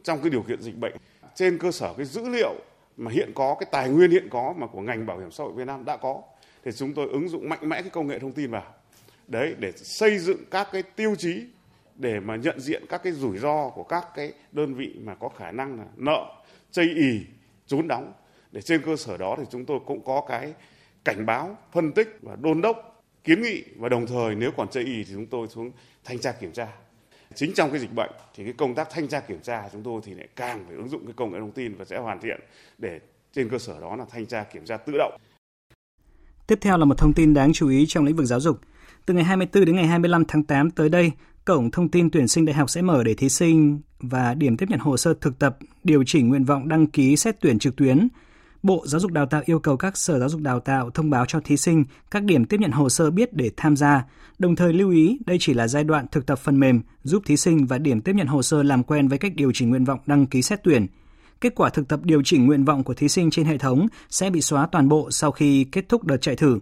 Trong cái điều kiện dịch bệnh, trên cơ sở cái dữ liệu mà hiện có, cái tài nguyên hiện có mà của ngành bảo hiểm xã hội Việt Nam đã có, thì chúng tôi ứng dụng mạnh mẽ cái công nghệ thông tin vào. Đấy, để xây dựng các cái tiêu chí để mà nhận diện các cái rủi ro của các cái đơn vị mà có khả năng là nợ, chây ì trốn đóng. Để trên cơ sở đó thì chúng tôi cũng có cái cảnh báo, phân tích và đôn đốc, kiến nghị và đồng thời nếu còn chây ì thì chúng tôi xuống thanh tra kiểm tra chính trong cái dịch bệnh thì cái công tác thanh tra kiểm tra chúng tôi thì lại càng phải ứng dụng cái công nghệ thông tin và sẽ hoàn thiện để trên cơ sở đó là thanh tra kiểm tra tự động. Tiếp theo là một thông tin đáng chú ý trong lĩnh vực giáo dục. Từ ngày 24 đến ngày 25 tháng 8 tới đây, cổng thông tin tuyển sinh đại học sẽ mở để thí sinh và điểm tiếp nhận hồ sơ thực tập điều chỉnh nguyện vọng đăng ký xét tuyển trực tuyến. Bộ Giáo dục Đào tạo yêu cầu các sở giáo dục đào tạo thông báo cho thí sinh các điểm tiếp nhận hồ sơ biết để tham gia, đồng thời lưu ý đây chỉ là giai đoạn thực tập phần mềm giúp thí sinh và điểm tiếp nhận hồ sơ làm quen với cách điều chỉnh nguyện vọng đăng ký xét tuyển. Kết quả thực tập điều chỉnh nguyện vọng của thí sinh trên hệ thống sẽ bị xóa toàn bộ sau khi kết thúc đợt chạy thử.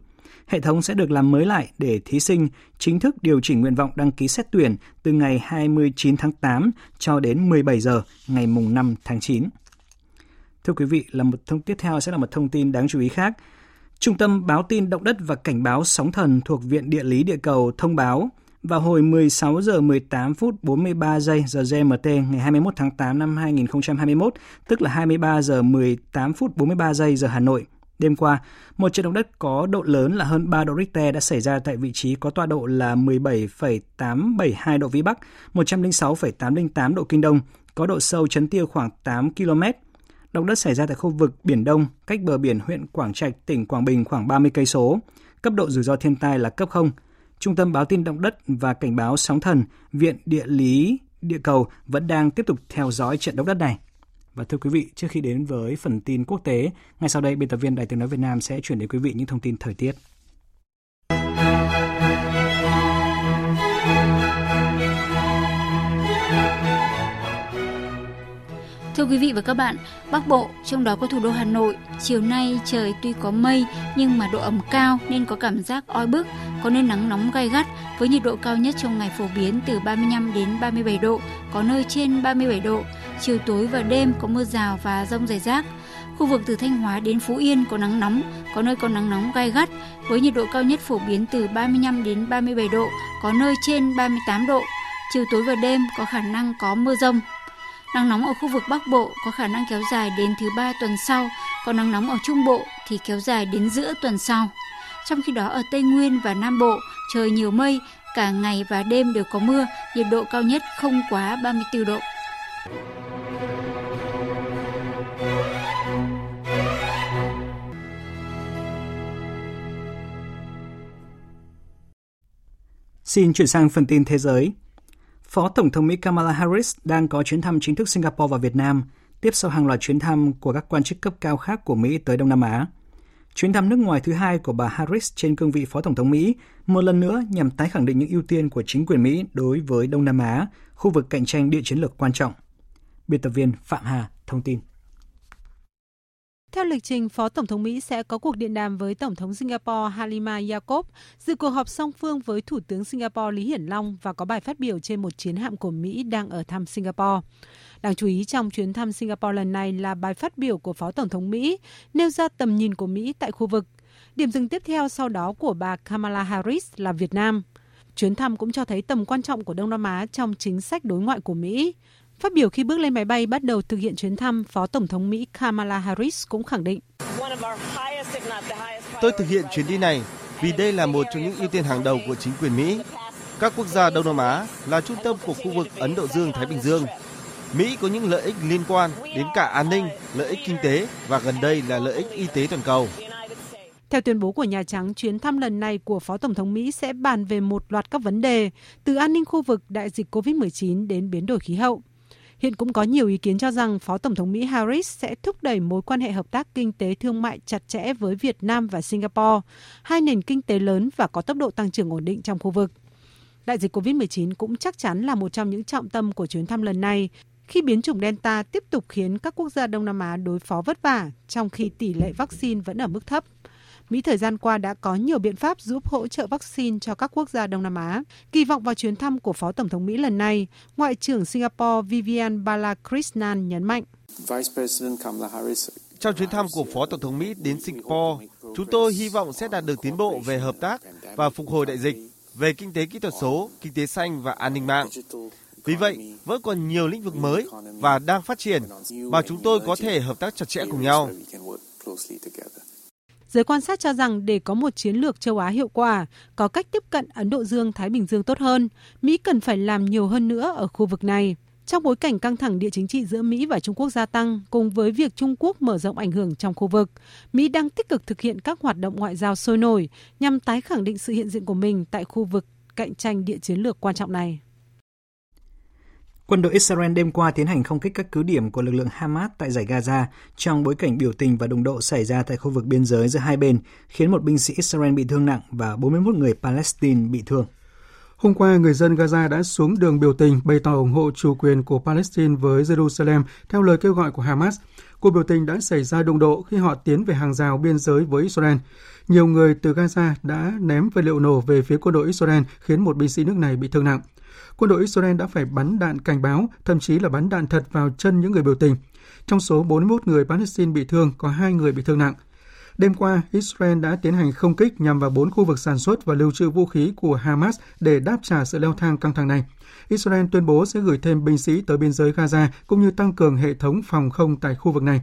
Hệ thống sẽ được làm mới lại để thí sinh chính thức điều chỉnh nguyện vọng đăng ký xét tuyển từ ngày 29 tháng 8 cho đến 17 giờ ngày mùng 5 tháng 9. Thưa quý vị, là một thông tiếp theo sẽ là một thông tin đáng chú ý khác. Trung tâm báo tin động đất và cảnh báo sóng thần thuộc Viện Địa lý Địa cầu thông báo vào hồi 16 giờ 18 phút 43 giây giờ GMT ngày 21 tháng 8 năm 2021, tức là 23 giờ 18 phút 43 giây giờ Hà Nội. Đêm qua, một trận động đất có độ lớn là hơn 3 độ Richter đã xảy ra tại vị trí có tọa độ là 17,872 độ Vĩ Bắc, 106,808 độ Kinh Đông, có độ sâu chấn tiêu khoảng 8 km, Động đất xảy ra tại khu vực Biển Đông, cách bờ biển huyện Quảng Trạch, tỉnh Quảng Bình khoảng 30 cây số. Cấp độ rủi ro thiên tai là cấp 0. Trung tâm báo tin động đất và cảnh báo sóng thần, Viện Địa lý Địa cầu vẫn đang tiếp tục theo dõi trận động đất này. Và thưa quý vị, trước khi đến với phần tin quốc tế, ngay sau đây biên tập viên Đài tiếng nói Việt Nam sẽ chuyển đến quý vị những thông tin thời tiết. Thưa quý vị và các bạn, Bắc Bộ, trong đó có thủ đô Hà Nội, chiều nay trời tuy có mây nhưng mà độ ẩm cao nên có cảm giác oi bức, có nơi nắng nóng gai gắt với nhiệt độ cao nhất trong ngày phổ biến từ 35 đến 37 độ, có nơi trên 37 độ. Chiều tối và đêm có mưa rào và rông rải rác. Khu vực từ Thanh Hóa đến Phú Yên có nắng nóng, có nơi có nắng nóng gai gắt với nhiệt độ cao nhất phổ biến từ 35 đến 37 độ, có nơi trên 38 độ. Chiều tối và đêm có khả năng có mưa rông. Nắng nóng ở khu vực Bắc Bộ có khả năng kéo dài đến thứ ba tuần sau, còn nắng nóng ở Trung Bộ thì kéo dài đến giữa tuần sau. Trong khi đó ở Tây Nguyên và Nam Bộ, trời nhiều mây, cả ngày và đêm đều có mưa, nhiệt độ cao nhất không quá 34 độ. Xin chuyển sang phần tin thế giới. Phó Tổng thống Mỹ Kamala Harris đang có chuyến thăm chính thức Singapore và Việt Nam, tiếp sau hàng loạt chuyến thăm của các quan chức cấp cao khác của Mỹ tới Đông Nam Á. Chuyến thăm nước ngoài thứ hai của bà Harris trên cương vị Phó Tổng thống Mỹ một lần nữa nhằm tái khẳng định những ưu tiên của chính quyền Mỹ đối với Đông Nam Á, khu vực cạnh tranh địa chiến lược quan trọng. Biên tập viên Phạm Hà thông tin. Theo lịch trình, Phó Tổng thống Mỹ sẽ có cuộc điện đàm với Tổng thống Singapore Halima Yacob, dự cuộc họp song phương với Thủ tướng Singapore Lý Hiển Long và có bài phát biểu trên một chiến hạm của Mỹ đang ở thăm Singapore. Đáng chú ý trong chuyến thăm Singapore lần này là bài phát biểu của Phó Tổng thống Mỹ, nêu ra tầm nhìn của Mỹ tại khu vực. Điểm dừng tiếp theo sau đó của bà Kamala Harris là Việt Nam. Chuyến thăm cũng cho thấy tầm quan trọng của Đông Nam Á trong chính sách đối ngoại của Mỹ. Phát biểu khi bước lên máy bay bắt đầu thực hiện chuyến thăm, Phó Tổng thống Mỹ Kamala Harris cũng khẳng định. Tôi thực hiện chuyến đi này vì đây là một trong những ưu tiên hàng đầu của chính quyền Mỹ. Các quốc gia Đông Nam Á là trung tâm của khu vực Ấn Độ Dương-Thái Bình Dương. Mỹ có những lợi ích liên quan đến cả an ninh, lợi ích kinh tế và gần đây là lợi ích y tế toàn cầu. Theo tuyên bố của Nhà Trắng, chuyến thăm lần này của Phó Tổng thống Mỹ sẽ bàn về một loạt các vấn đề, từ an ninh khu vực, đại dịch COVID-19 đến biến đổi khí hậu. Hiện cũng có nhiều ý kiến cho rằng Phó Tổng thống Mỹ Harris sẽ thúc đẩy mối quan hệ hợp tác kinh tế thương mại chặt chẽ với Việt Nam và Singapore, hai nền kinh tế lớn và có tốc độ tăng trưởng ổn định trong khu vực. Đại dịch COVID-19 cũng chắc chắn là một trong những trọng tâm của chuyến thăm lần này, khi biến chủng Delta tiếp tục khiến các quốc gia Đông Nam Á đối phó vất vả, trong khi tỷ lệ vaccine vẫn ở mức thấp. Mỹ thời gian qua đã có nhiều biện pháp giúp hỗ trợ vaccine cho các quốc gia Đông Nam Á. Kỳ vọng vào chuyến thăm của Phó Tổng thống Mỹ lần này, Ngoại trưởng Singapore Vivian Balakrishnan nhấn mạnh. Trong chuyến thăm của Phó Tổng thống Mỹ đến Singapore, chúng tôi hy vọng sẽ đạt được tiến bộ về hợp tác và phục hồi đại dịch, về kinh tế kỹ thuật số, kinh tế xanh và an ninh mạng. Vì vậy, vẫn còn nhiều lĩnh vực mới và đang phát triển mà chúng tôi có thể hợp tác chặt chẽ cùng nhau. Giới quan sát cho rằng để có một chiến lược châu Á hiệu quả, có cách tiếp cận Ấn Độ Dương-Thái Bình Dương tốt hơn, Mỹ cần phải làm nhiều hơn nữa ở khu vực này. Trong bối cảnh căng thẳng địa chính trị giữa Mỹ và Trung Quốc gia tăng, cùng với việc Trung Quốc mở rộng ảnh hưởng trong khu vực, Mỹ đang tích cực thực hiện các hoạt động ngoại giao sôi nổi nhằm tái khẳng định sự hiện diện của mình tại khu vực cạnh tranh địa chiến lược quan trọng này. Quân đội Israel đêm qua tiến hành không kích các cứ điểm của lực lượng Hamas tại giải Gaza trong bối cảnh biểu tình và đụng độ xảy ra tại khu vực biên giới giữa hai bên, khiến một binh sĩ Israel bị thương nặng và 41 người Palestine bị thương. Hôm qua, người dân Gaza đã xuống đường biểu tình bày tỏ ủng hộ chủ quyền của Palestine với Jerusalem theo lời kêu gọi của Hamas. Cuộc biểu tình đã xảy ra đụng độ khi họ tiến về hàng rào biên giới với Israel. Nhiều người từ Gaza đã ném vật liệu nổ về phía quân đội Israel khiến một binh sĩ nước này bị thương nặng quân đội Israel đã phải bắn đạn cảnh báo, thậm chí là bắn đạn thật vào chân những người biểu tình. Trong số 41 người Palestine bị thương, có hai người bị thương nặng. Đêm qua, Israel đã tiến hành không kích nhằm vào bốn khu vực sản xuất và lưu trữ vũ khí của Hamas để đáp trả sự leo thang căng thẳng này. Israel tuyên bố sẽ gửi thêm binh sĩ tới biên giới Gaza cũng như tăng cường hệ thống phòng không tại khu vực này.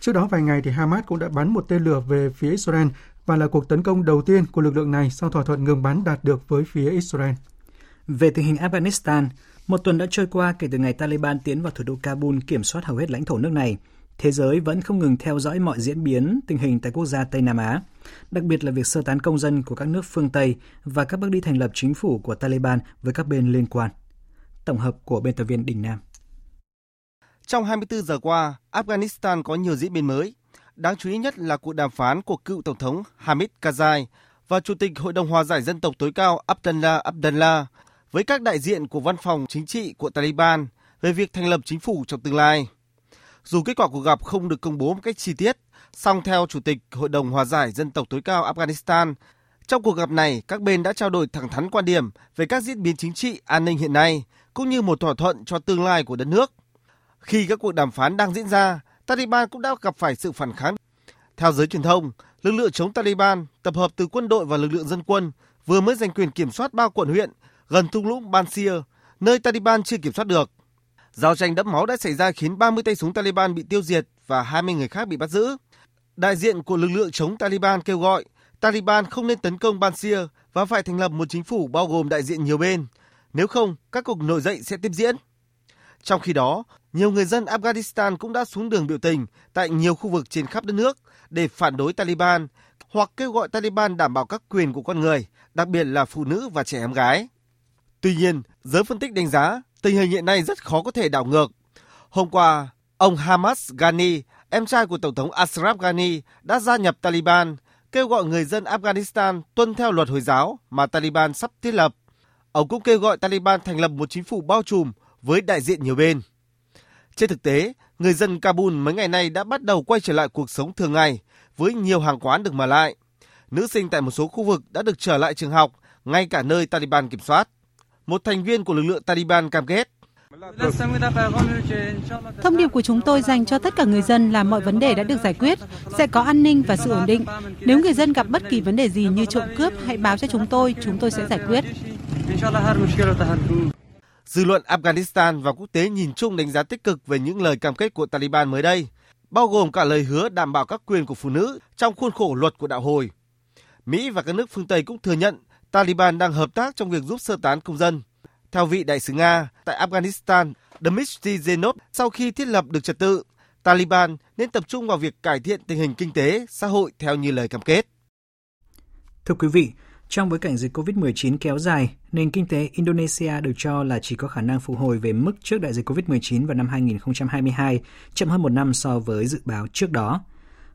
Trước đó vài ngày thì Hamas cũng đã bắn một tên lửa về phía Israel và là cuộc tấn công đầu tiên của lực lượng này sau thỏa thuận ngừng bắn đạt được với phía Israel. Về tình hình Afghanistan, một tuần đã trôi qua kể từ ngày Taliban tiến vào thủ đô Kabul kiểm soát hầu hết lãnh thổ nước này. Thế giới vẫn không ngừng theo dõi mọi diễn biến tình hình tại quốc gia Tây Nam Á, đặc biệt là việc sơ tán công dân của các nước phương Tây và các bước đi thành lập chính phủ của Taliban với các bên liên quan. Tổng hợp của biên tập viên Đình Nam. Trong 24 giờ qua, Afghanistan có nhiều diễn biến mới. Đáng chú ý nhất là cuộc đàm phán của cựu Tổng thống Hamid Karzai và Chủ tịch Hội đồng Hòa giải Dân tộc tối cao Abdullah Abdullah với các đại diện của văn phòng chính trị của Taliban về việc thành lập chính phủ trong tương lai. Dù kết quả cuộc gặp không được công bố một cách chi tiết, song theo Chủ tịch Hội đồng Hòa giải Dân tộc tối cao Afghanistan, trong cuộc gặp này, các bên đã trao đổi thẳng thắn quan điểm về các diễn biến chính trị, an ninh hiện nay, cũng như một thỏa thuận cho tương lai của đất nước. Khi các cuộc đàm phán đang diễn ra, Taliban cũng đã gặp phải sự phản kháng. Theo giới truyền thông, lực lượng chống Taliban tập hợp từ quân đội và lực lượng dân quân vừa mới giành quyền kiểm soát ba quận huyện gần thung lũng Bansir, nơi Taliban chưa kiểm soát được. Giao tranh đẫm máu đã xảy ra khiến 30 tay súng Taliban bị tiêu diệt và 20 người khác bị bắt giữ. Đại diện của lực lượng chống Taliban kêu gọi Taliban không nên tấn công Bansir và phải thành lập một chính phủ bao gồm đại diện nhiều bên. Nếu không, các cuộc nổi dậy sẽ tiếp diễn. Trong khi đó, nhiều người dân Afghanistan cũng đã xuống đường biểu tình tại nhiều khu vực trên khắp đất nước để phản đối Taliban hoặc kêu gọi Taliban đảm bảo các quyền của con người, đặc biệt là phụ nữ và trẻ em gái. Tuy nhiên, giới phân tích đánh giá tình hình hiện nay rất khó có thể đảo ngược. Hôm qua, ông Hamas Ghani, em trai của Tổng thống Ashraf Ghani, đã gia nhập Taliban, kêu gọi người dân Afghanistan tuân theo luật Hồi giáo mà Taliban sắp thiết lập. Ông cũng kêu gọi Taliban thành lập một chính phủ bao trùm với đại diện nhiều bên. Trên thực tế, người dân Kabul mấy ngày nay đã bắt đầu quay trở lại cuộc sống thường ngày với nhiều hàng quán được mở lại. Nữ sinh tại một số khu vực đã được trở lại trường học, ngay cả nơi Taliban kiểm soát. Một thành viên của lực lượng Taliban cam kết Thông điệp của chúng tôi dành cho tất cả người dân là mọi vấn đề đã được giải quyết, sẽ có an ninh và sự ổn định. Nếu người dân gặp bất kỳ vấn đề gì như trộm cướp, hãy báo cho chúng tôi, chúng tôi sẽ giải quyết. Dư luận Afghanistan và quốc tế nhìn chung đánh giá tích cực về những lời cam kết của Taliban mới đây, bao gồm cả lời hứa đảm bảo các quyền của phụ nữ trong khuôn khổ luật của đạo hồi. Mỹ và các nước phương Tây cũng thừa nhận Taliban đang hợp tác trong việc giúp sơ tán công dân. Theo vị đại sứ Nga tại Afghanistan, Dmitry Zenov, sau khi thiết lập được trật tự, Taliban nên tập trung vào việc cải thiện tình hình kinh tế, xã hội theo như lời cam kết. Thưa quý vị, trong bối cảnh dịch COVID-19 kéo dài, nền kinh tế Indonesia được cho là chỉ có khả năng phục hồi về mức trước đại dịch COVID-19 vào năm 2022, chậm hơn một năm so với dự báo trước đó.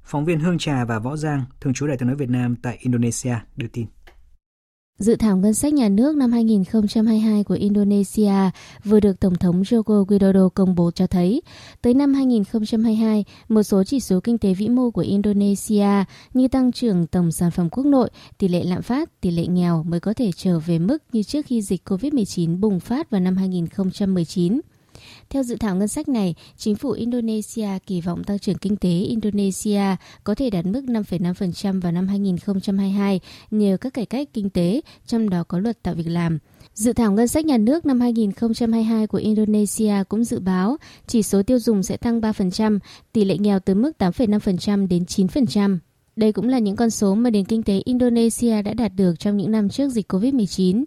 Phóng viên Hương Trà và Võ Giang, thường trú Đại tiếng nói Việt Nam tại Indonesia, đưa tin. Dự thảo ngân sách nhà nước năm 2022 của Indonesia vừa được Tổng thống Joko Widodo công bố cho thấy, tới năm 2022, một số chỉ số kinh tế vĩ mô của Indonesia như tăng trưởng tổng sản phẩm quốc nội, tỷ lệ lạm phát, tỷ lệ nghèo mới có thể trở về mức như trước khi dịch COVID-19 bùng phát vào năm 2019. Theo dự thảo ngân sách này, chính phủ Indonesia kỳ vọng tăng trưởng kinh tế Indonesia có thể đạt mức 5,5% vào năm 2022 nhờ các cải cách kinh tế, trong đó có luật tạo việc làm. Dự thảo ngân sách nhà nước năm 2022 của Indonesia cũng dự báo chỉ số tiêu dùng sẽ tăng 3%, tỷ lệ nghèo từ mức 8,5% đến 9%. Đây cũng là những con số mà nền kinh tế Indonesia đã đạt được trong những năm trước dịch COVID-19.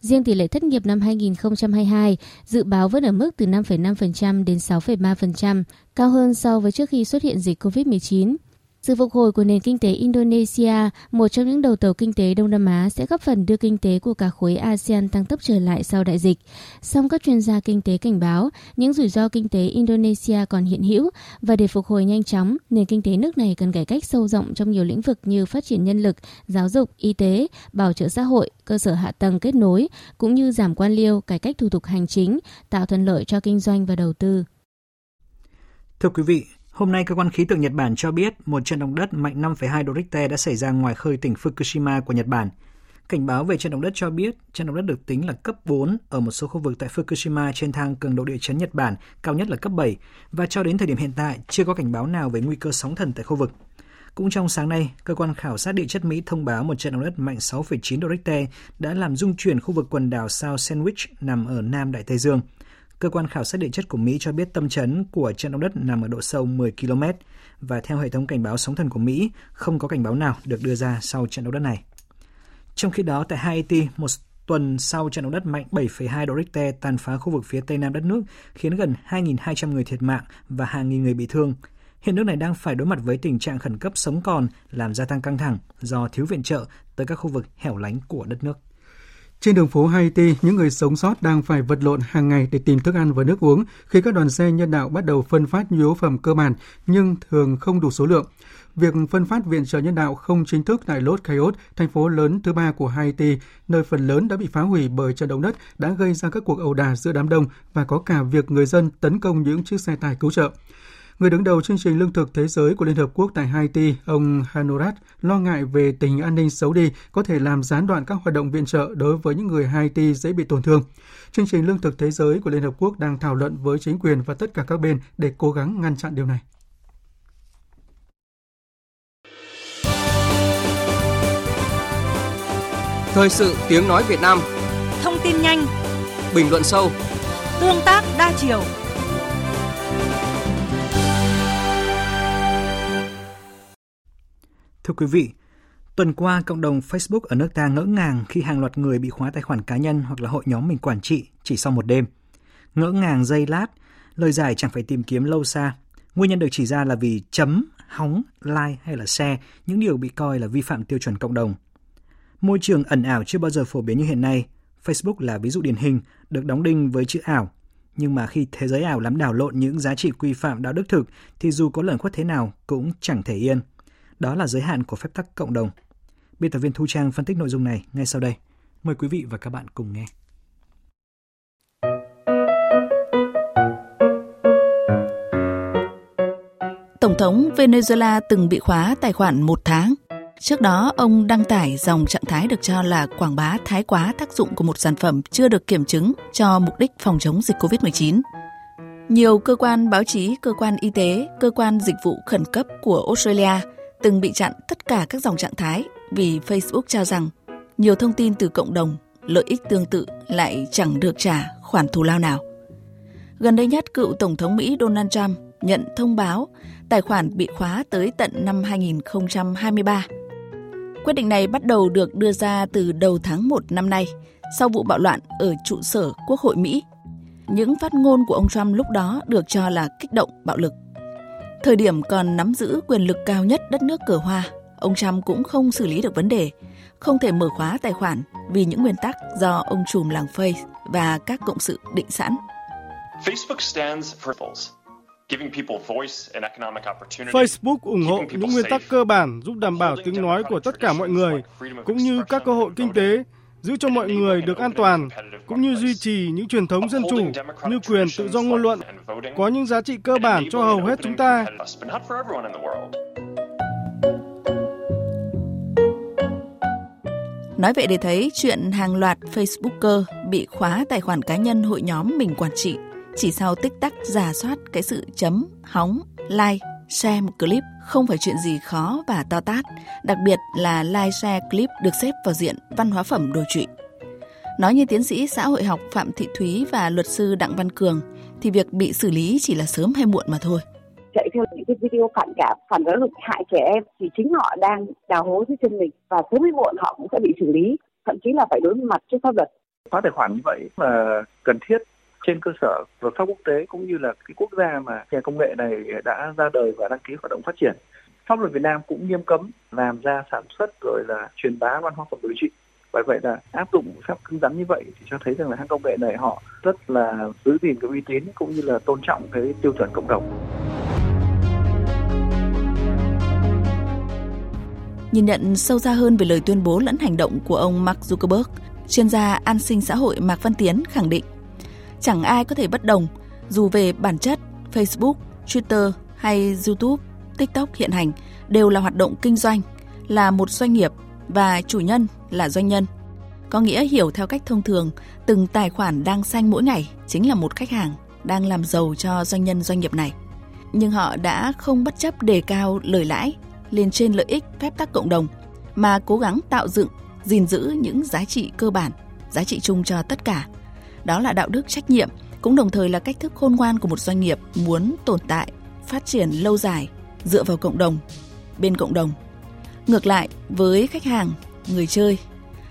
Riêng tỷ lệ thất nghiệp năm 2022 dự báo vẫn ở mức từ 5,5% đến 6,3%, cao hơn so với trước khi xuất hiện dịch COVID-19. Sự phục hồi của nền kinh tế Indonesia, một trong những đầu tàu kinh tế Đông Nam Á sẽ góp phần đưa kinh tế của cả khối ASEAN tăng tốc trở lại sau đại dịch. Song các chuyên gia kinh tế cảnh báo những rủi ro kinh tế Indonesia còn hiện hữu và để phục hồi nhanh chóng, nền kinh tế nước này cần cải cách sâu rộng trong nhiều lĩnh vực như phát triển nhân lực, giáo dục, y tế, bảo trợ xã hội, cơ sở hạ tầng kết nối, cũng như giảm quan liêu, cải cách thủ tục hành chính, tạo thuận lợi cho kinh doanh và đầu tư. Thưa quý vị, Hôm nay, cơ quan khí tượng Nhật Bản cho biết một trận động đất mạnh 5,2 độ Richter đã xảy ra ngoài khơi tỉnh Fukushima của Nhật Bản. Cảnh báo về trận động đất cho biết trận động đất được tính là cấp 4 ở một số khu vực tại Fukushima trên thang cường độ địa chấn Nhật Bản, cao nhất là cấp 7 và cho đến thời điểm hiện tại chưa có cảnh báo nào về nguy cơ sóng thần tại khu vực. Cũng trong sáng nay, cơ quan khảo sát địa chất Mỹ thông báo một trận động đất mạnh 6,9 độ Richter đã làm rung chuyển khu vực quần đảo South Sandwich nằm ở Nam Đại Tây Dương – Cơ quan khảo sát địa chất của Mỹ cho biết tâm chấn của trận động đất nằm ở độ sâu 10 km và theo hệ thống cảnh báo sóng thần của Mỹ, không có cảnh báo nào được đưa ra sau trận động đất này. Trong khi đó, tại Haiti, một tuần sau trận động đất mạnh 7,2 độ Richter tàn phá khu vực phía tây nam đất nước, khiến gần 2.200 người thiệt mạng và hàng nghìn người bị thương. Hiện nước này đang phải đối mặt với tình trạng khẩn cấp sống còn, làm gia tăng căng thẳng do thiếu viện trợ tới các khu vực hẻo lánh của đất nước. Trên đường phố Haiti, những người sống sót đang phải vật lộn hàng ngày để tìm thức ăn và nước uống khi các đoàn xe nhân đạo bắt đầu phân phát nhu yếu phẩm cơ bản nhưng thường không đủ số lượng. Việc phân phát viện trợ nhân đạo không chính thức tại Los Cayos, thành phố lớn thứ ba của Haiti, nơi phần lớn đã bị phá hủy bởi trận động đất, đã gây ra các cuộc ẩu đả giữa đám đông và có cả việc người dân tấn công những chiếc xe tải cứu trợ. Người đứng đầu chương trình lương thực thế giới của Liên Hợp Quốc tại Haiti, ông Hanorat, lo ngại về tình an ninh xấu đi có thể làm gián đoạn các hoạt động viện trợ đối với những người Haiti dễ bị tổn thương. Chương trình lương thực thế giới của Liên Hợp Quốc đang thảo luận với chính quyền và tất cả các bên để cố gắng ngăn chặn điều này. Thời sự tiếng nói Việt Nam Thông tin nhanh Bình luận sâu Tương tác đa chiều Thưa quý vị, tuần qua cộng đồng Facebook ở nước ta ngỡ ngàng khi hàng loạt người bị khóa tài khoản cá nhân hoặc là hội nhóm mình quản trị chỉ sau một đêm. Ngỡ ngàng giây lát, lời giải chẳng phải tìm kiếm lâu xa. Nguyên nhân được chỉ ra là vì chấm, hóng, like hay là share những điều bị coi là vi phạm tiêu chuẩn cộng đồng. Môi trường ẩn ảo chưa bao giờ phổ biến như hiện nay, Facebook là ví dụ điển hình được đóng đinh với chữ ảo. Nhưng mà khi thế giới ảo lắm đảo lộn những giá trị quy phạm đạo đức thực thì dù có lẩn khuất thế nào cũng chẳng thể yên. Đó là giới hạn của phép tắc cộng đồng. Biên tập viên Thu Trang phân tích nội dung này ngay sau đây. Mời quý vị và các bạn cùng nghe. Tổng thống Venezuela từng bị khóa tài khoản một tháng. Trước đó, ông đăng tải dòng trạng thái được cho là quảng bá thái quá tác dụng của một sản phẩm chưa được kiểm chứng cho mục đích phòng chống dịch COVID-19. Nhiều cơ quan báo chí, cơ quan y tế, cơ quan dịch vụ khẩn cấp của Australia từng bị chặn tất cả các dòng trạng thái vì Facebook cho rằng nhiều thông tin từ cộng đồng, lợi ích tương tự lại chẳng được trả khoản thù lao nào. Gần đây nhất, cựu Tổng thống Mỹ Donald Trump nhận thông báo tài khoản bị khóa tới tận năm 2023. Quyết định này bắt đầu được đưa ra từ đầu tháng 1 năm nay, sau vụ bạo loạn ở trụ sở Quốc hội Mỹ. Những phát ngôn của ông Trump lúc đó được cho là kích động bạo lực. Thời điểm còn nắm giữ quyền lực cao nhất đất nước cờ hoa, ông Trump cũng không xử lý được vấn đề, không thể mở khóa tài khoản vì những nguyên tắc do ông trùm làng Face và các cộng sự định sẵn. Facebook stands for Facebook ủng hộ những nguyên tắc cơ bản giúp đảm bảo tiếng nói của tất cả mọi người, cũng như các cơ hội kinh tế, giữ cho mọi người được an toàn, cũng như duy trì những truyền thống dân chủ như quyền tự do ngôn luận, có những giá trị cơ bản cho hầu hết chúng ta. Nói vậy để thấy chuyện hàng loạt Facebooker bị khóa tài khoản cá nhân hội nhóm mình quản trị chỉ sau tích tắc giả soát cái sự chấm, hóng, like, share một clip không phải chuyện gì khó và to tát, đặc biệt là like share clip được xếp vào diện văn hóa phẩm đồ trụy. Nói như tiến sĩ xã hội học Phạm Thị Thúy và luật sư Đặng Văn Cường, thì việc bị xử lý chỉ là sớm hay muộn mà thôi. Chạy theo những cái video phản cảm, phản giáo dục hại trẻ em thì chính họ đang đào hố dưới chân mình và sớm hay muộn họ cũng sẽ bị xử lý, thậm chí là phải đối mặt trước pháp luật. Khóa tài khoản như vậy là cần thiết trên cơ sở luật pháp quốc tế cũng như là cái quốc gia mà nhà công nghệ này đã ra đời và đăng ký hoạt động phát triển. Pháp luật Việt Nam cũng nghiêm cấm làm ra sản xuất rồi là truyền bá văn hóa phẩm đối trị. Bởi vậy là áp dụng pháp cứng rắn như vậy thì cho thấy rằng là hãng công nghệ này họ rất là giữ gìn cái uy tín cũng như là tôn trọng cái tiêu chuẩn cộng đồng. Nhìn nhận sâu xa hơn về lời tuyên bố lẫn hành động của ông Mark Zuckerberg, chuyên gia an sinh xã hội Mạc Văn Tiến khẳng định chẳng ai có thể bất đồng dù về bản chất Facebook, Twitter hay YouTube, TikTok hiện hành đều là hoạt động kinh doanh, là một doanh nghiệp và chủ nhân là doanh nhân. Có nghĩa hiểu theo cách thông thường, từng tài khoản đang xanh mỗi ngày chính là một khách hàng đang làm giàu cho doanh nhân doanh nghiệp này. Nhưng họ đã không bất chấp đề cao lời lãi lên trên lợi ích phép tắc cộng đồng mà cố gắng tạo dựng, gìn giữ những giá trị cơ bản, giá trị chung cho tất cả đó là đạo đức trách nhiệm, cũng đồng thời là cách thức khôn ngoan của một doanh nghiệp muốn tồn tại, phát triển lâu dài dựa vào cộng đồng, bên cộng đồng. Ngược lại, với khách hàng, người chơi,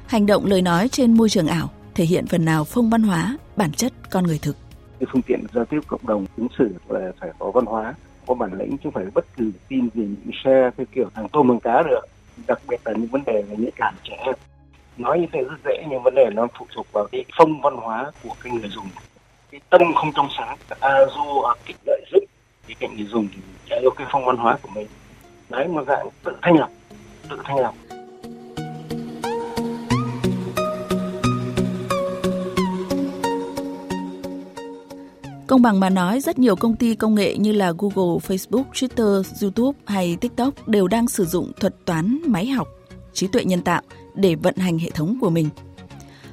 hành động lời nói trên môi trường ảo thể hiện phần nào phong văn hóa, bản chất con người thực. Cái phương tiện giao tiếp cộng đồng ứng xử là phải có văn hóa, có bản lĩnh chứ không phải bất cứ tin gì những xe theo kiểu thằng tôm bằng cá được. Đặc biệt là những vấn đề về nhạy cảm trẻ em nói như thế rất dễ nhưng vấn đề nó phụ thuộc vào cái phong văn hóa của cái người dùng. Cái tâm không trong sáng. A du à, kích lợi dụng cái cạnh người dùng thì chạy theo cái phong văn hóa của mình. Đấy một dạng tự thanh lọc tự thanh lọc. Công bằng mà nói, rất nhiều công ty công nghệ như là Google, Facebook, Twitter, YouTube hay TikTok đều đang sử dụng thuật toán máy học, trí tuệ nhân tạo để vận hành hệ thống của mình.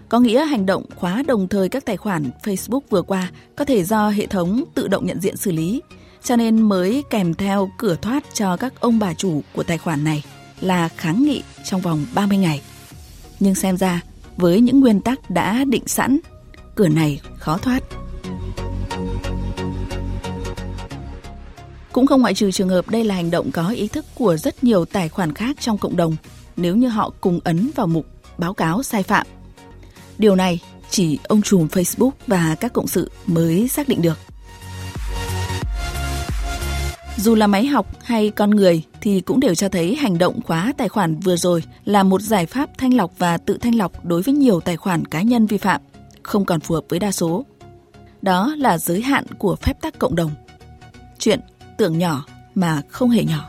Có nghĩa hành động khóa đồng thời các tài khoản Facebook vừa qua có thể do hệ thống tự động nhận diện xử lý, cho nên mới kèm theo cửa thoát cho các ông bà chủ của tài khoản này là kháng nghị trong vòng 30 ngày. Nhưng xem ra, với những nguyên tắc đã định sẵn, cửa này khó thoát. Cũng không ngoại trừ trường hợp đây là hành động có ý thức của rất nhiều tài khoản khác trong cộng đồng nếu như họ cùng ấn vào mục báo cáo sai phạm. Điều này chỉ ông trùm Facebook và các cộng sự mới xác định được. Dù là máy học hay con người thì cũng đều cho thấy hành động khóa tài khoản vừa rồi là một giải pháp thanh lọc và tự thanh lọc đối với nhiều tài khoản cá nhân vi phạm, không còn phù hợp với đa số. Đó là giới hạn của phép tắc cộng đồng. Chuyện tưởng nhỏ mà không hề nhỏ.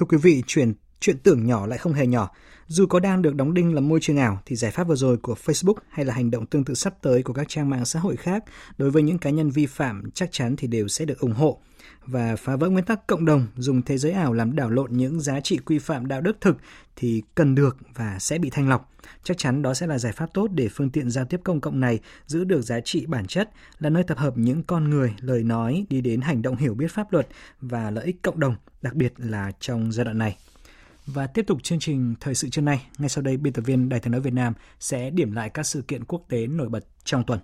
Thưa quý vị, chuyện chuyện tưởng nhỏ lại không hề nhỏ. Dù có đang được đóng đinh là môi trường ảo thì giải pháp vừa rồi của Facebook hay là hành động tương tự sắp tới của các trang mạng xã hội khác đối với những cá nhân vi phạm chắc chắn thì đều sẽ được ủng hộ và phá vỡ nguyên tắc cộng đồng dùng thế giới ảo làm đảo lộn những giá trị quy phạm đạo đức thực thì cần được và sẽ bị thanh lọc. Chắc chắn đó sẽ là giải pháp tốt để phương tiện giao tiếp công cộng này giữ được giá trị bản chất là nơi tập hợp những con người, lời nói đi đến hành động hiểu biết pháp luật và lợi ích cộng đồng, đặc biệt là trong giai đoạn này. Và tiếp tục chương trình thời sự trưa nay, ngay sau đây biên tập viên Đài tiếng nói Việt Nam sẽ điểm lại các sự kiện quốc tế nổi bật trong tuần.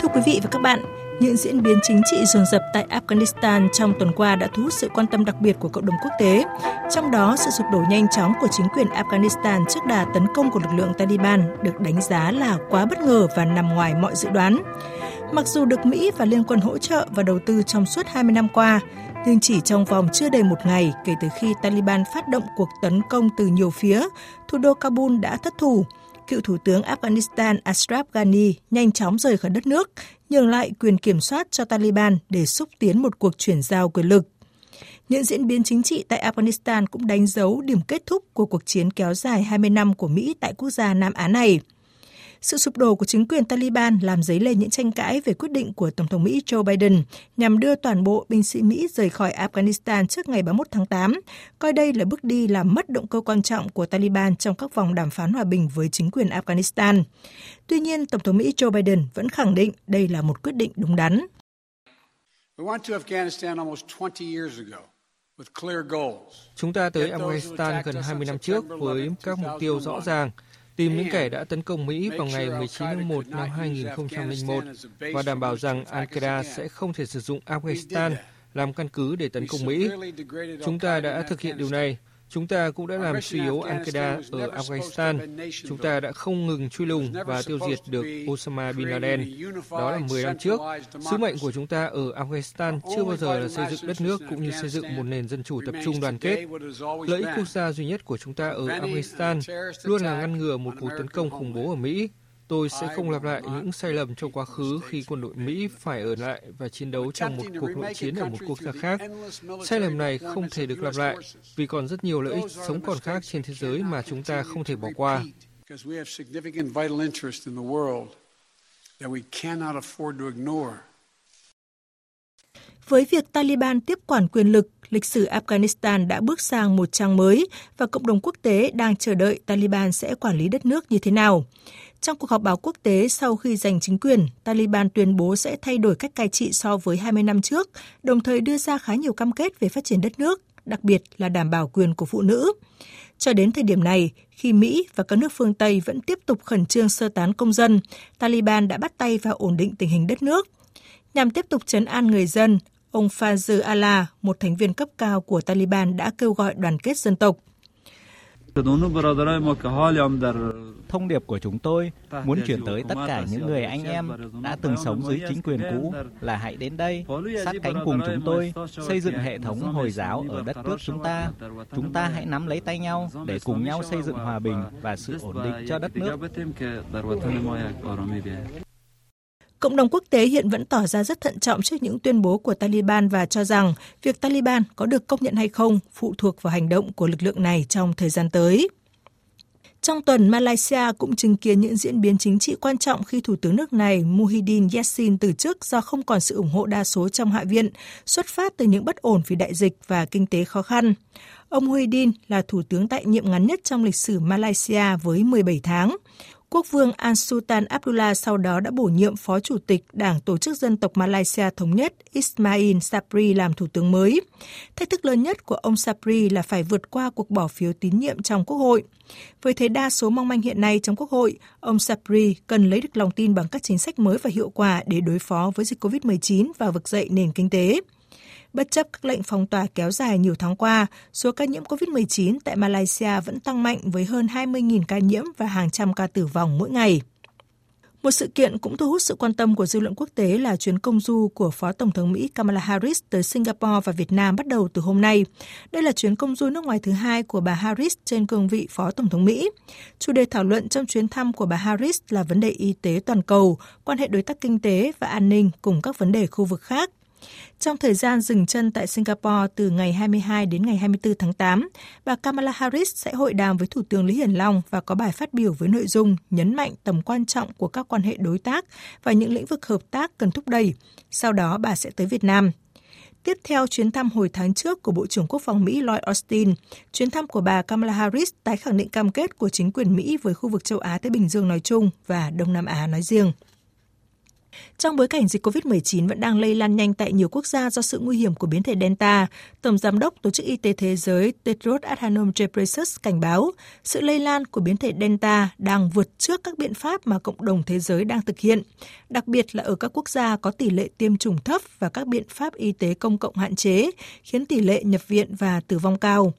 Thưa quý vị và các bạn, những diễn biến chính trị dồn dập tại Afghanistan trong tuần qua đã thu hút sự quan tâm đặc biệt của cộng đồng quốc tế. Trong đó, sự sụp đổ nhanh chóng của chính quyền Afghanistan trước đà tấn công của lực lượng Taliban được đánh giá là quá bất ngờ và nằm ngoài mọi dự đoán. Mặc dù được Mỹ và Liên quân hỗ trợ và đầu tư trong suốt 20 năm qua, nhưng chỉ trong vòng chưa đầy một ngày kể từ khi Taliban phát động cuộc tấn công từ nhiều phía, thủ đô Kabul đã thất thủ – cựu Thủ tướng Afghanistan Ashraf Ghani nhanh chóng rời khỏi đất nước, nhường lại quyền kiểm soát cho Taliban để xúc tiến một cuộc chuyển giao quyền lực. Những diễn biến chính trị tại Afghanistan cũng đánh dấu điểm kết thúc của cuộc chiến kéo dài 20 năm của Mỹ tại quốc gia Nam Á này. Sự sụp đổ của chính quyền Taliban làm dấy lên những tranh cãi về quyết định của Tổng thống Mỹ Joe Biden nhằm đưa toàn bộ binh sĩ Mỹ rời khỏi Afghanistan trước ngày 31 tháng 8, coi đây là bước đi làm mất động cơ quan trọng của Taliban trong các vòng đàm phán hòa bình với chính quyền Afghanistan. Tuy nhiên, Tổng thống Mỹ Joe Biden vẫn khẳng định đây là một quyết định đúng đắn. Chúng ta tới Afghanistan gần 20 năm trước với các mục tiêu rõ ràng – tìm những kẻ đã tấn công Mỹ vào ngày 19 tháng 1 năm 2001 và đảm bảo rằng Ankara sẽ không thể sử dụng Afghanistan làm căn cứ để tấn công Mỹ. Chúng ta đã thực hiện điều này Chúng ta cũng đã làm suy yếu Al-Qaeda ở Afghanistan. Chúng ta đã không ngừng truy lùng và tiêu diệt được Osama Bin Laden. Đó là 10 năm trước. Sứ mệnh của chúng ta ở Afghanistan chưa bao giờ là xây dựng đất nước cũng như xây dựng một nền dân chủ tập trung đoàn kết. Lợi ích quốc gia duy nhất của chúng ta ở Afghanistan luôn là ngăn ngừa một cuộc tấn công khủng bố ở Mỹ Tôi sẽ không lặp lại những sai lầm trong quá khứ khi quân đội Mỹ phải ở lại và chiến đấu trong một cuộc nội chiến ở một quốc gia khác. Sai lầm này không thể được lặp lại vì còn rất nhiều lợi ích sống còn khác trên thế giới mà chúng ta không thể bỏ qua. Với việc Taliban tiếp quản quyền lực, lịch sử Afghanistan đã bước sang một trang mới và cộng đồng quốc tế đang chờ đợi Taliban sẽ quản lý đất nước như thế nào. Trong cuộc họp báo quốc tế sau khi giành chính quyền, Taliban tuyên bố sẽ thay đổi cách cai trị so với 20 năm trước, đồng thời đưa ra khá nhiều cam kết về phát triển đất nước, đặc biệt là đảm bảo quyền của phụ nữ. Cho đến thời điểm này, khi Mỹ và các nước phương Tây vẫn tiếp tục khẩn trương sơ tán công dân, Taliban đã bắt tay vào ổn định tình hình đất nước. Nhằm tiếp tục chấn an người dân, ông Fazl Allah, một thành viên cấp cao của Taliban đã kêu gọi đoàn kết dân tộc. Thông điệp của chúng tôi muốn chuyển tới tất cả những người anh em đã từng sống dưới chính quyền cũ là hãy đến đây, sát cánh cùng chúng tôi, xây dựng hệ thống Hồi giáo ở đất nước chúng ta. Chúng ta hãy nắm lấy tay nhau để cùng nhau xây dựng hòa bình và sự ổn định cho đất nước. Cộng đồng quốc tế hiện vẫn tỏ ra rất thận trọng trước những tuyên bố của Taliban và cho rằng việc Taliban có được công nhận hay không phụ thuộc vào hành động của lực lượng này trong thời gian tới. Trong tuần, Malaysia cũng chứng kiến những diễn biến chính trị quan trọng khi Thủ tướng nước này Muhyiddin Yassin từ chức do không còn sự ủng hộ đa số trong Hạ viện, xuất phát từ những bất ổn vì đại dịch và kinh tế khó khăn. Ông Muhyiddin là thủ tướng tại nhiệm ngắn nhất trong lịch sử Malaysia với 17 tháng. Quốc vương An Sultan Abdullah sau đó đã bổ nhiệm Phó Chủ tịch Đảng Tổ chức Dân tộc Malaysia Thống nhất Ismail Sabri làm Thủ tướng mới. Thách thức lớn nhất của ông Sabri là phải vượt qua cuộc bỏ phiếu tín nhiệm trong Quốc hội. Với thế đa số mong manh hiện nay trong Quốc hội, ông Sabri cần lấy được lòng tin bằng các chính sách mới và hiệu quả để đối phó với dịch COVID-19 và vực dậy nền kinh tế. Bất chấp các lệnh phong tỏa kéo dài nhiều tháng qua, số ca nhiễm COVID-19 tại Malaysia vẫn tăng mạnh với hơn 20.000 ca nhiễm và hàng trăm ca tử vong mỗi ngày. Một sự kiện cũng thu hút sự quan tâm của dư luận quốc tế là chuyến công du của Phó Tổng thống Mỹ Kamala Harris tới Singapore và Việt Nam bắt đầu từ hôm nay. Đây là chuyến công du nước ngoài thứ hai của bà Harris trên cương vị Phó Tổng thống Mỹ. Chủ đề thảo luận trong chuyến thăm của bà Harris là vấn đề y tế toàn cầu, quan hệ đối tác kinh tế và an ninh cùng các vấn đề khu vực khác. Trong thời gian dừng chân tại Singapore từ ngày 22 đến ngày 24 tháng 8, bà Kamala Harris sẽ hội đàm với Thủ tướng Lý Hiển Long và có bài phát biểu với nội dung nhấn mạnh tầm quan trọng của các quan hệ đối tác và những lĩnh vực hợp tác cần thúc đẩy. Sau đó bà sẽ tới Việt Nam. Tiếp theo chuyến thăm hồi tháng trước của Bộ trưởng Quốc phòng Mỹ Lloyd Austin, chuyến thăm của bà Kamala Harris tái khẳng định cam kết của chính quyền Mỹ với khu vực châu Á-Thái Bình Dương nói chung và Đông Nam Á nói riêng. Trong bối cảnh dịch COVID-19 vẫn đang lây lan nhanh tại nhiều quốc gia do sự nguy hiểm của biến thể Delta, Tổng Giám đốc Tổ chức Y tế Thế giới Tedros Adhanom Ghebreyesus cảnh báo sự lây lan của biến thể Delta đang vượt trước các biện pháp mà cộng đồng thế giới đang thực hiện, đặc biệt là ở các quốc gia có tỷ lệ tiêm chủng thấp và các biện pháp y tế công cộng hạn chế, khiến tỷ lệ nhập viện và tử vong cao.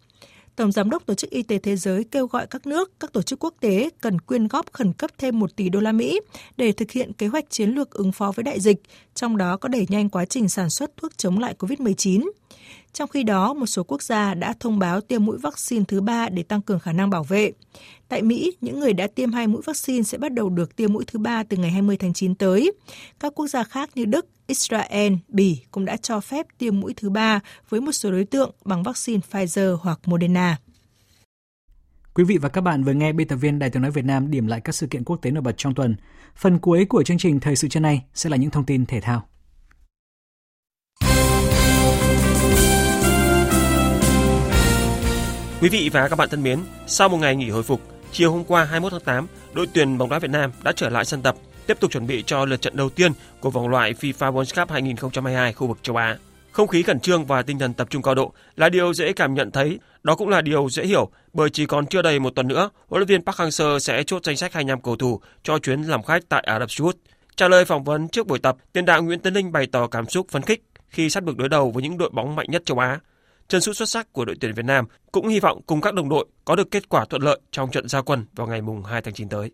Tổng Giám đốc Tổ chức Y tế Thế giới kêu gọi các nước, các tổ chức quốc tế cần quyên góp khẩn cấp thêm 1 tỷ đô la Mỹ để thực hiện kế hoạch chiến lược ứng phó với đại dịch, trong đó có đẩy nhanh quá trình sản xuất thuốc chống lại COVID-19. Trong khi đó, một số quốc gia đã thông báo tiêm mũi vaccine thứ ba để tăng cường khả năng bảo vệ. Tại Mỹ, những người đã tiêm hai mũi vaccine sẽ bắt đầu được tiêm mũi thứ ba từ ngày 20 tháng 9 tới. Các quốc gia khác như Đức, Israel, Bỉ cũng đã cho phép tiêm mũi thứ ba với một số đối tượng bằng vaccine Pfizer hoặc Moderna. Quý vị và các bạn vừa nghe biên tập viên Đài tiếng nói Việt Nam điểm lại các sự kiện quốc tế nổi bật trong tuần. Phần cuối của chương trình Thời sự trưa nay sẽ là những thông tin thể thao. Quý vị và các bạn thân mến, sau một ngày nghỉ hồi phục, chiều hôm qua 21 tháng 8, đội tuyển bóng đá Việt Nam đã trở lại sân tập, tiếp tục chuẩn bị cho lượt trận đầu tiên của vòng loại FIFA World Cup 2022 khu vực châu Á. Không khí khẩn trương và tinh thần tập trung cao độ là điều dễ cảm nhận thấy, đó cũng là điều dễ hiểu bởi chỉ còn chưa đầy một tuần nữa, huấn luyện viên Park Hang-seo sẽ chốt danh sách 25 cầu thủ cho chuyến làm khách tại Ả Rập Xê Út. Trả lời phỏng vấn trước buổi tập, tiền đạo Nguyễn Tấn Linh bày tỏ cảm xúc phấn khích khi sát bực đối đầu với những đội bóng mạnh nhất châu Á. Chân sút xuất sắc của đội tuyển Việt Nam cũng hy vọng cùng các đồng đội có được kết quả thuận lợi trong trận gia quân vào ngày mùng 2 tháng 9 tới.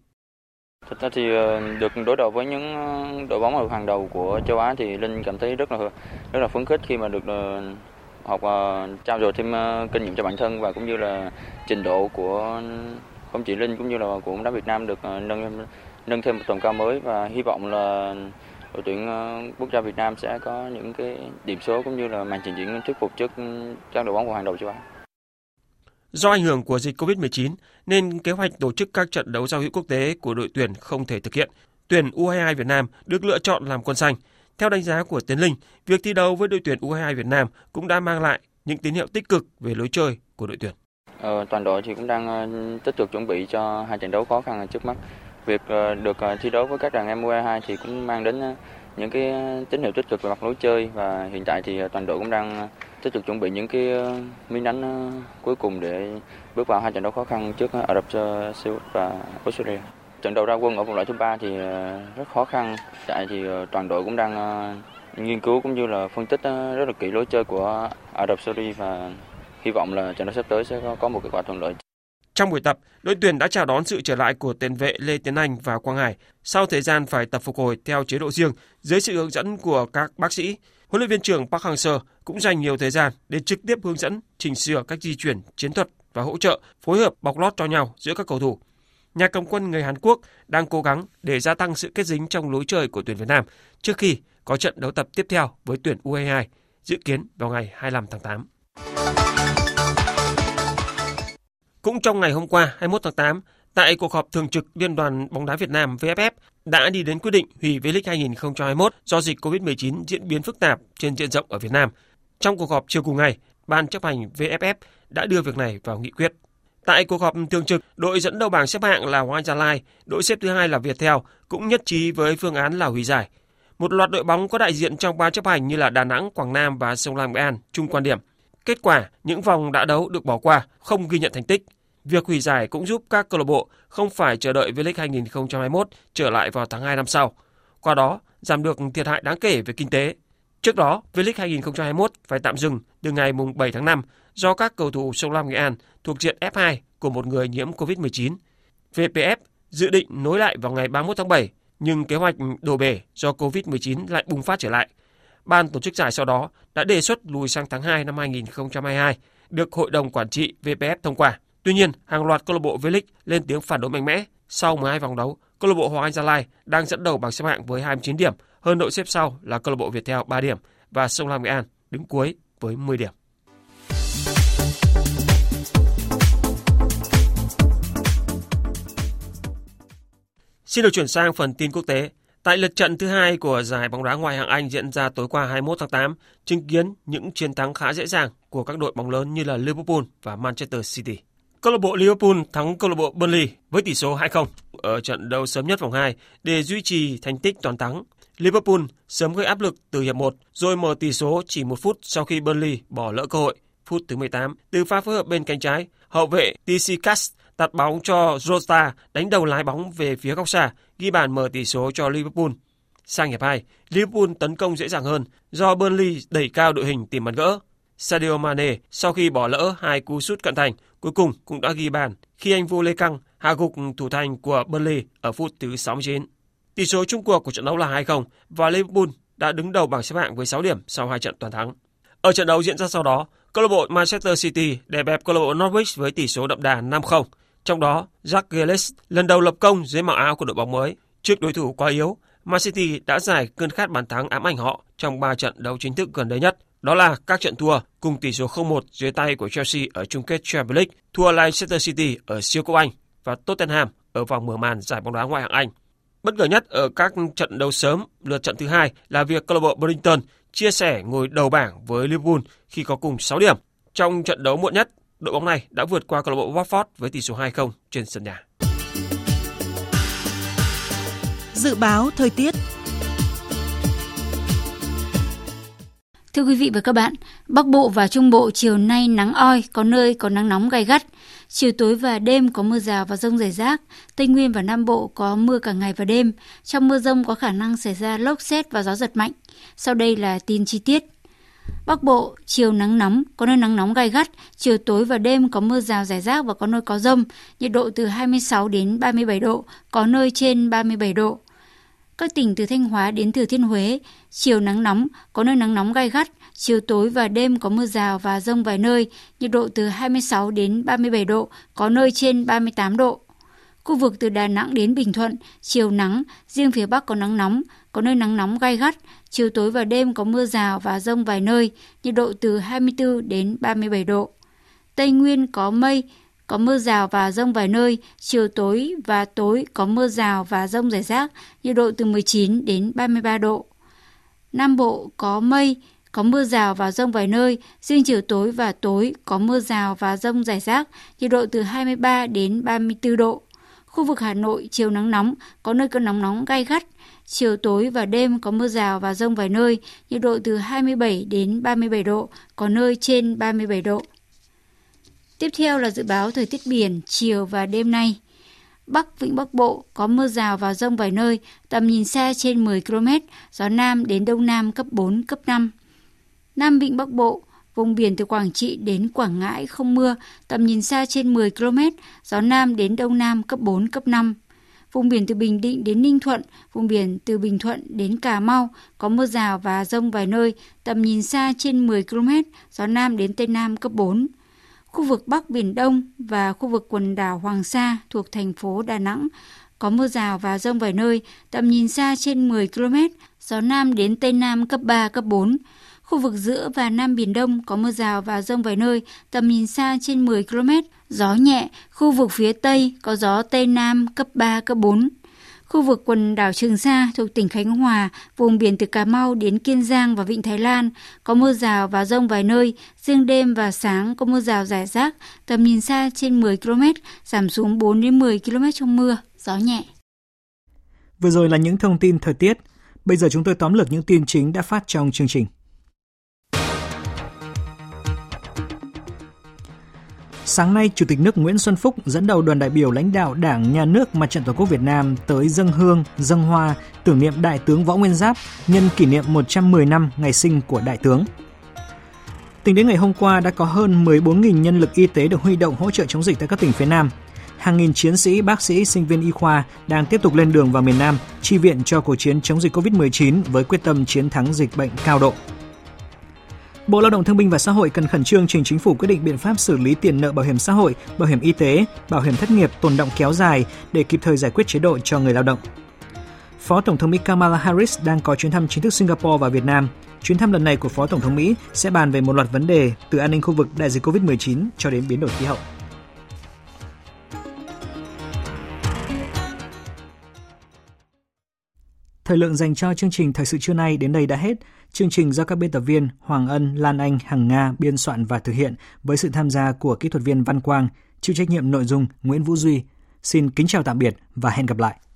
Thật ra thì ờ, được đối đầu với những ờ, đội bóng ở hàng đầu của châu Á thì Linh cảm thấy rất là rất là phấn khích khi mà được ờ, học trao dồi thêm kinh nghiệm cho bản thân và cũng như là trình độ của không chỉ Linh cũng như là của bóng đá Việt Nam được nâng nâng thêm một tầm cao mới và hy vọng là đội tuyển quốc gia Việt Nam sẽ có những cái điểm số cũng như là màn trình diễn thuyết phục trước các đội bóng của hàng đầu châu Á. Do ảnh hưởng của dịch COVID-19 nên kế hoạch tổ chức các trận đấu giao hữu quốc tế của đội tuyển không thể thực hiện. Tuyển U22 Việt Nam được lựa chọn làm quân xanh. Theo đánh giá của Tiến Linh, việc thi đấu với đội tuyển U22 Việt Nam cũng đã mang lại những tín hiệu tích cực về lối chơi của đội tuyển. Ờ, toàn đội thì cũng đang ờ, tích cực chuẩn bị cho hai trận đấu khó khăn trước mắt. Việc ờ, được ờ, thi đấu với các đàn em U22 thì cũng mang đến những cái ờ, tín hiệu tích cực về mặt lối chơi và hiện tại thì ờ, toàn đội cũng đang ờ, tích cực chuẩn bị những cái miếng đánh cuối cùng để bước vào hai trận đấu khó khăn trước Ả Rập Xê Út và Australia. Trận đầu ra quân ở vòng loại thứ ba thì rất khó khăn. Tại thì toàn đội cũng đang nghiên cứu cũng như là phân tích rất là kỹ lối chơi của Ả Rập Saudi và hy vọng là trận đấu sắp tới sẽ có một kết quả thuận lợi. Trong buổi tập, đội tuyển đã chào đón sự trở lại của tiền vệ Lê Tiến Anh và Quang Hải sau thời gian phải tập phục hồi theo chế độ riêng dưới sự hướng dẫn của các bác sĩ. Huấn luyện viên trưởng Park Hang-seo cũng dành nhiều thời gian để trực tiếp hướng dẫn, chỉnh sửa cách di chuyển, chiến thuật và hỗ trợ, phối hợp bọc lót cho nhau giữa các cầu thủ. nhà cầm quân người Hàn Quốc đang cố gắng để gia tăng sự kết dính trong lối chơi của tuyển Việt Nam trước khi có trận đấu tập tiếp theo với tuyển U22 dự kiến vào ngày 25 tháng 8. Cũng trong ngày hôm qua 21 tháng 8, tại cuộc họp thường trực Liên đoàn bóng đá Việt Nam VFF đã đi đến quyết định hủy V-League 2021 do dịch COVID-19 diễn biến phức tạp trên diện rộng ở Việt Nam. Trong cuộc họp chiều cùng ngày, Ban chấp hành VFF đã đưa việc này vào nghị quyết. Tại cuộc họp thường trực, đội dẫn đầu bảng xếp hạng là Hoàng Gia Lai, đội xếp thứ hai là Viettel cũng nhất trí với phương án là hủy giải. Một loạt đội bóng có đại diện trong ban chấp hành như là Đà Nẵng, Quảng Nam và Sông Lam Nghệ An chung quan điểm. Kết quả, những vòng đã đấu được bỏ qua, không ghi nhận thành tích. Việc hủy giải cũng giúp các câu lạc bộ không phải chờ đợi V-League 2021 trở lại vào tháng 2 năm sau. Qua đó, giảm được thiệt hại đáng kể về kinh tế. Trước đó, V-League 2021 phải tạm dừng từ ngày 7 tháng 5 do các cầu thủ Sông Lam Nghệ An thuộc diện F2 của một người nhiễm COVID-19. VPF dự định nối lại vào ngày 31 tháng 7, nhưng kế hoạch đổ bể do COVID-19 lại bùng phát trở lại. Ban tổ chức giải sau đó đã đề xuất lùi sang tháng 2 năm 2022, được Hội đồng Quản trị VPF thông qua. Tuy nhiên, hàng loạt câu lạc bộ V-League lên tiếng phản đối mạnh mẽ. Sau 12 vòng đấu, câu lạc bộ Hoàng Anh Gia Lai đang dẫn đầu bảng xếp hạng với 29 điểm, hơn đội xếp sau là câu lạc bộ Viettel 3 điểm và Sông Lam Nghệ An đứng cuối với 10 điểm. Xin được chuyển sang phần tin quốc tế. Tại lượt trận thứ hai của giải bóng đá ngoại hạng Anh diễn ra tối qua 21 tháng 8, chứng kiến những chiến thắng khá dễ dàng của các đội bóng lớn như là Liverpool và Manchester City. Câu lạc bộ Liverpool thắng câu lạc bộ Burnley với tỷ số 2-0 ở trận đấu sớm nhất vòng 2 để duy trì thành tích toàn thắng. Liverpool sớm gây áp lực từ hiệp 1 rồi mở tỷ số chỉ một phút sau khi Burnley bỏ lỡ cơ hội. Phút thứ 18, từ pha phối hợp bên cánh trái, hậu vệ TC Cast tạt bóng cho Jota đánh đầu lái bóng về phía góc xa, ghi bàn mở tỷ số cho Liverpool. Sang hiệp 2, Liverpool tấn công dễ dàng hơn do Burnley đẩy cao đội hình tìm bàn gỡ. Sadio Mane sau khi bỏ lỡ hai cú sút cận thành, cuối cùng cũng đã ghi bàn khi anh vô lê căng hạ gục thủ thành của Burnley ở phút thứ 69. Tỷ số chung cuộc của trận đấu là 2-0 và Liverpool đã đứng đầu bảng xếp hạng với 6 điểm sau hai trận toàn thắng. Ở trận đấu diễn ra sau đó, câu lạc bộ Manchester City đè bẹp câu lạc bộ Norwich với tỷ số đậm đà 5-0. Trong đó, Jack Grealish lần đầu lập công dưới màu áo của đội bóng mới. Trước đối thủ quá yếu, Man City đã giải cơn khát bàn thắng ám ảnh họ trong 3 trận đấu chính thức gần đây nhất. Đó là các trận thua cùng tỷ số 0-1 dưới tay của Chelsea ở chung kết Champions League, thua Leicester City ở siêu cúp Anh và Tottenham ở vòng mở màn giải bóng đá ngoại hạng Anh. Bất ngờ nhất ở các trận đấu sớm lượt trận thứ hai là việc câu lạc bộ Brighton chia sẻ ngồi đầu bảng với Liverpool khi có cùng 6 điểm. Trong trận đấu muộn nhất, đội bóng này đã vượt qua câu lạc bộ Watford với tỷ số 2-0 trên sân nhà. Dự báo thời tiết Thưa quý vị và các bạn, Bắc Bộ và Trung Bộ chiều nay nắng oi, có nơi có nắng nóng gai gắt. Chiều tối và đêm có mưa rào và rông rải rác. Tây Nguyên và Nam Bộ có mưa cả ngày và đêm. Trong mưa rông có khả năng xảy ra lốc xét và gió giật mạnh. Sau đây là tin chi tiết. Bắc Bộ, chiều nắng nóng, có nơi nắng nóng gai gắt, chiều tối và đêm có mưa rào rải rác và có nơi có rông, nhiệt độ từ 26 đến 37 độ, có nơi trên 37 độ. Các tỉnh từ Thanh Hóa đến Thừa Thiên Huế, chiều nắng nóng, có nơi nắng nóng gai gắt, chiều tối và đêm có mưa rào và rông vài nơi, nhiệt độ từ 26 đến 37 độ, có nơi trên 38 độ. Khu vực từ Đà Nẵng đến Bình Thuận, chiều nắng, riêng phía Bắc có nắng nóng, có nơi nắng nóng gai gắt, chiều tối và đêm có mưa rào và rông vài nơi, nhiệt độ từ 24 đến 37 độ. Tây Nguyên có mây, có mưa rào và rông vài nơi, chiều tối và tối có mưa rào và rông rải rác, nhiệt độ từ 19 đến 33 độ. Nam Bộ có mây, có mưa rào và rông vài nơi, riêng chiều tối và tối có mưa rào và rông rải rác, nhiệt độ từ 23 đến 34 độ. Khu vực Hà Nội chiều nắng nóng, có nơi có nóng nóng gai gắt, chiều tối và đêm có mưa rào và rông vài nơi, nhiệt độ từ 27 đến 37 độ, có nơi trên 37 độ. Tiếp theo là dự báo thời tiết biển chiều và đêm nay. Bắc Vịnh Bắc Bộ có mưa rào và rông vài nơi, tầm nhìn xa trên 10 km, gió Nam đến Đông Nam cấp 4, cấp 5. Nam Vịnh Bắc Bộ, vùng biển từ Quảng Trị đến Quảng Ngãi không mưa, tầm nhìn xa trên 10 km, gió Nam đến Đông Nam cấp 4, cấp 5. Vùng biển từ Bình Định đến Ninh Thuận, vùng biển từ Bình Thuận đến Cà Mau có mưa rào và rông vài nơi, tầm nhìn xa trên 10 km, gió Nam đến Tây Nam cấp 4 khu vực Bắc Biển Đông và khu vực quần đảo Hoàng Sa thuộc thành phố Đà Nẵng có mưa rào và rông vài nơi, tầm nhìn xa trên 10 km, gió Nam đến Tây Nam cấp 3, cấp 4. Khu vực giữa và Nam Biển Đông có mưa rào và rông vài nơi, tầm nhìn xa trên 10 km, gió nhẹ, khu vực phía Tây có gió Tây Nam cấp 3, cấp 4. Khu vực quần đảo Trường Sa thuộc tỉnh Khánh Hòa, vùng biển từ Cà Mau đến Kiên Giang và Vịnh Thái Lan có mưa rào và rông vài nơi, riêng đêm và sáng có mưa rào rải rác, tầm nhìn xa trên 10 km, giảm xuống 4 đến 10 km trong mưa, gió nhẹ. Vừa rồi là những thông tin thời tiết. Bây giờ chúng tôi tóm lược những tin chính đã phát trong chương trình. Sáng nay, Chủ tịch nước Nguyễn Xuân Phúc dẫn đầu đoàn đại biểu lãnh đạo Đảng, Nhà nước, Mặt trận Tổ quốc Việt Nam tới dân hương, dân hoa, tưởng niệm Đại tướng Võ Nguyên Giáp nhân kỷ niệm 110 năm ngày sinh của Đại tướng. Tính đến ngày hôm qua đã có hơn 14.000 nhân lực y tế được huy động hỗ trợ chống dịch tại các tỉnh phía Nam. Hàng nghìn chiến sĩ, bác sĩ, sinh viên y khoa đang tiếp tục lên đường vào miền Nam chi viện cho cuộc chiến chống dịch COVID-19 với quyết tâm chiến thắng dịch bệnh cao độ. Bộ Lao động Thương binh và Xã hội cần khẩn trương trình chính phủ quyết định biện pháp xử lý tiền nợ bảo hiểm xã hội, bảo hiểm y tế, bảo hiểm thất nghiệp tồn động kéo dài để kịp thời giải quyết chế độ cho người lao động. Phó Tổng thống Mỹ Kamala Harris đang có chuyến thăm chính thức Singapore và Việt Nam. Chuyến thăm lần này của Phó Tổng thống Mỹ sẽ bàn về một loạt vấn đề từ an ninh khu vực đại dịch COVID-19 cho đến biến đổi khí hậu. Thời lượng dành cho chương trình Thời sự trưa nay đến đây đã hết. Chương trình do các biên tập viên Hoàng Ân, Lan Anh, Hằng Nga biên soạn và thực hiện với sự tham gia của kỹ thuật viên Văn Quang, chịu trách nhiệm nội dung Nguyễn Vũ Duy. Xin kính chào tạm biệt và hẹn gặp lại.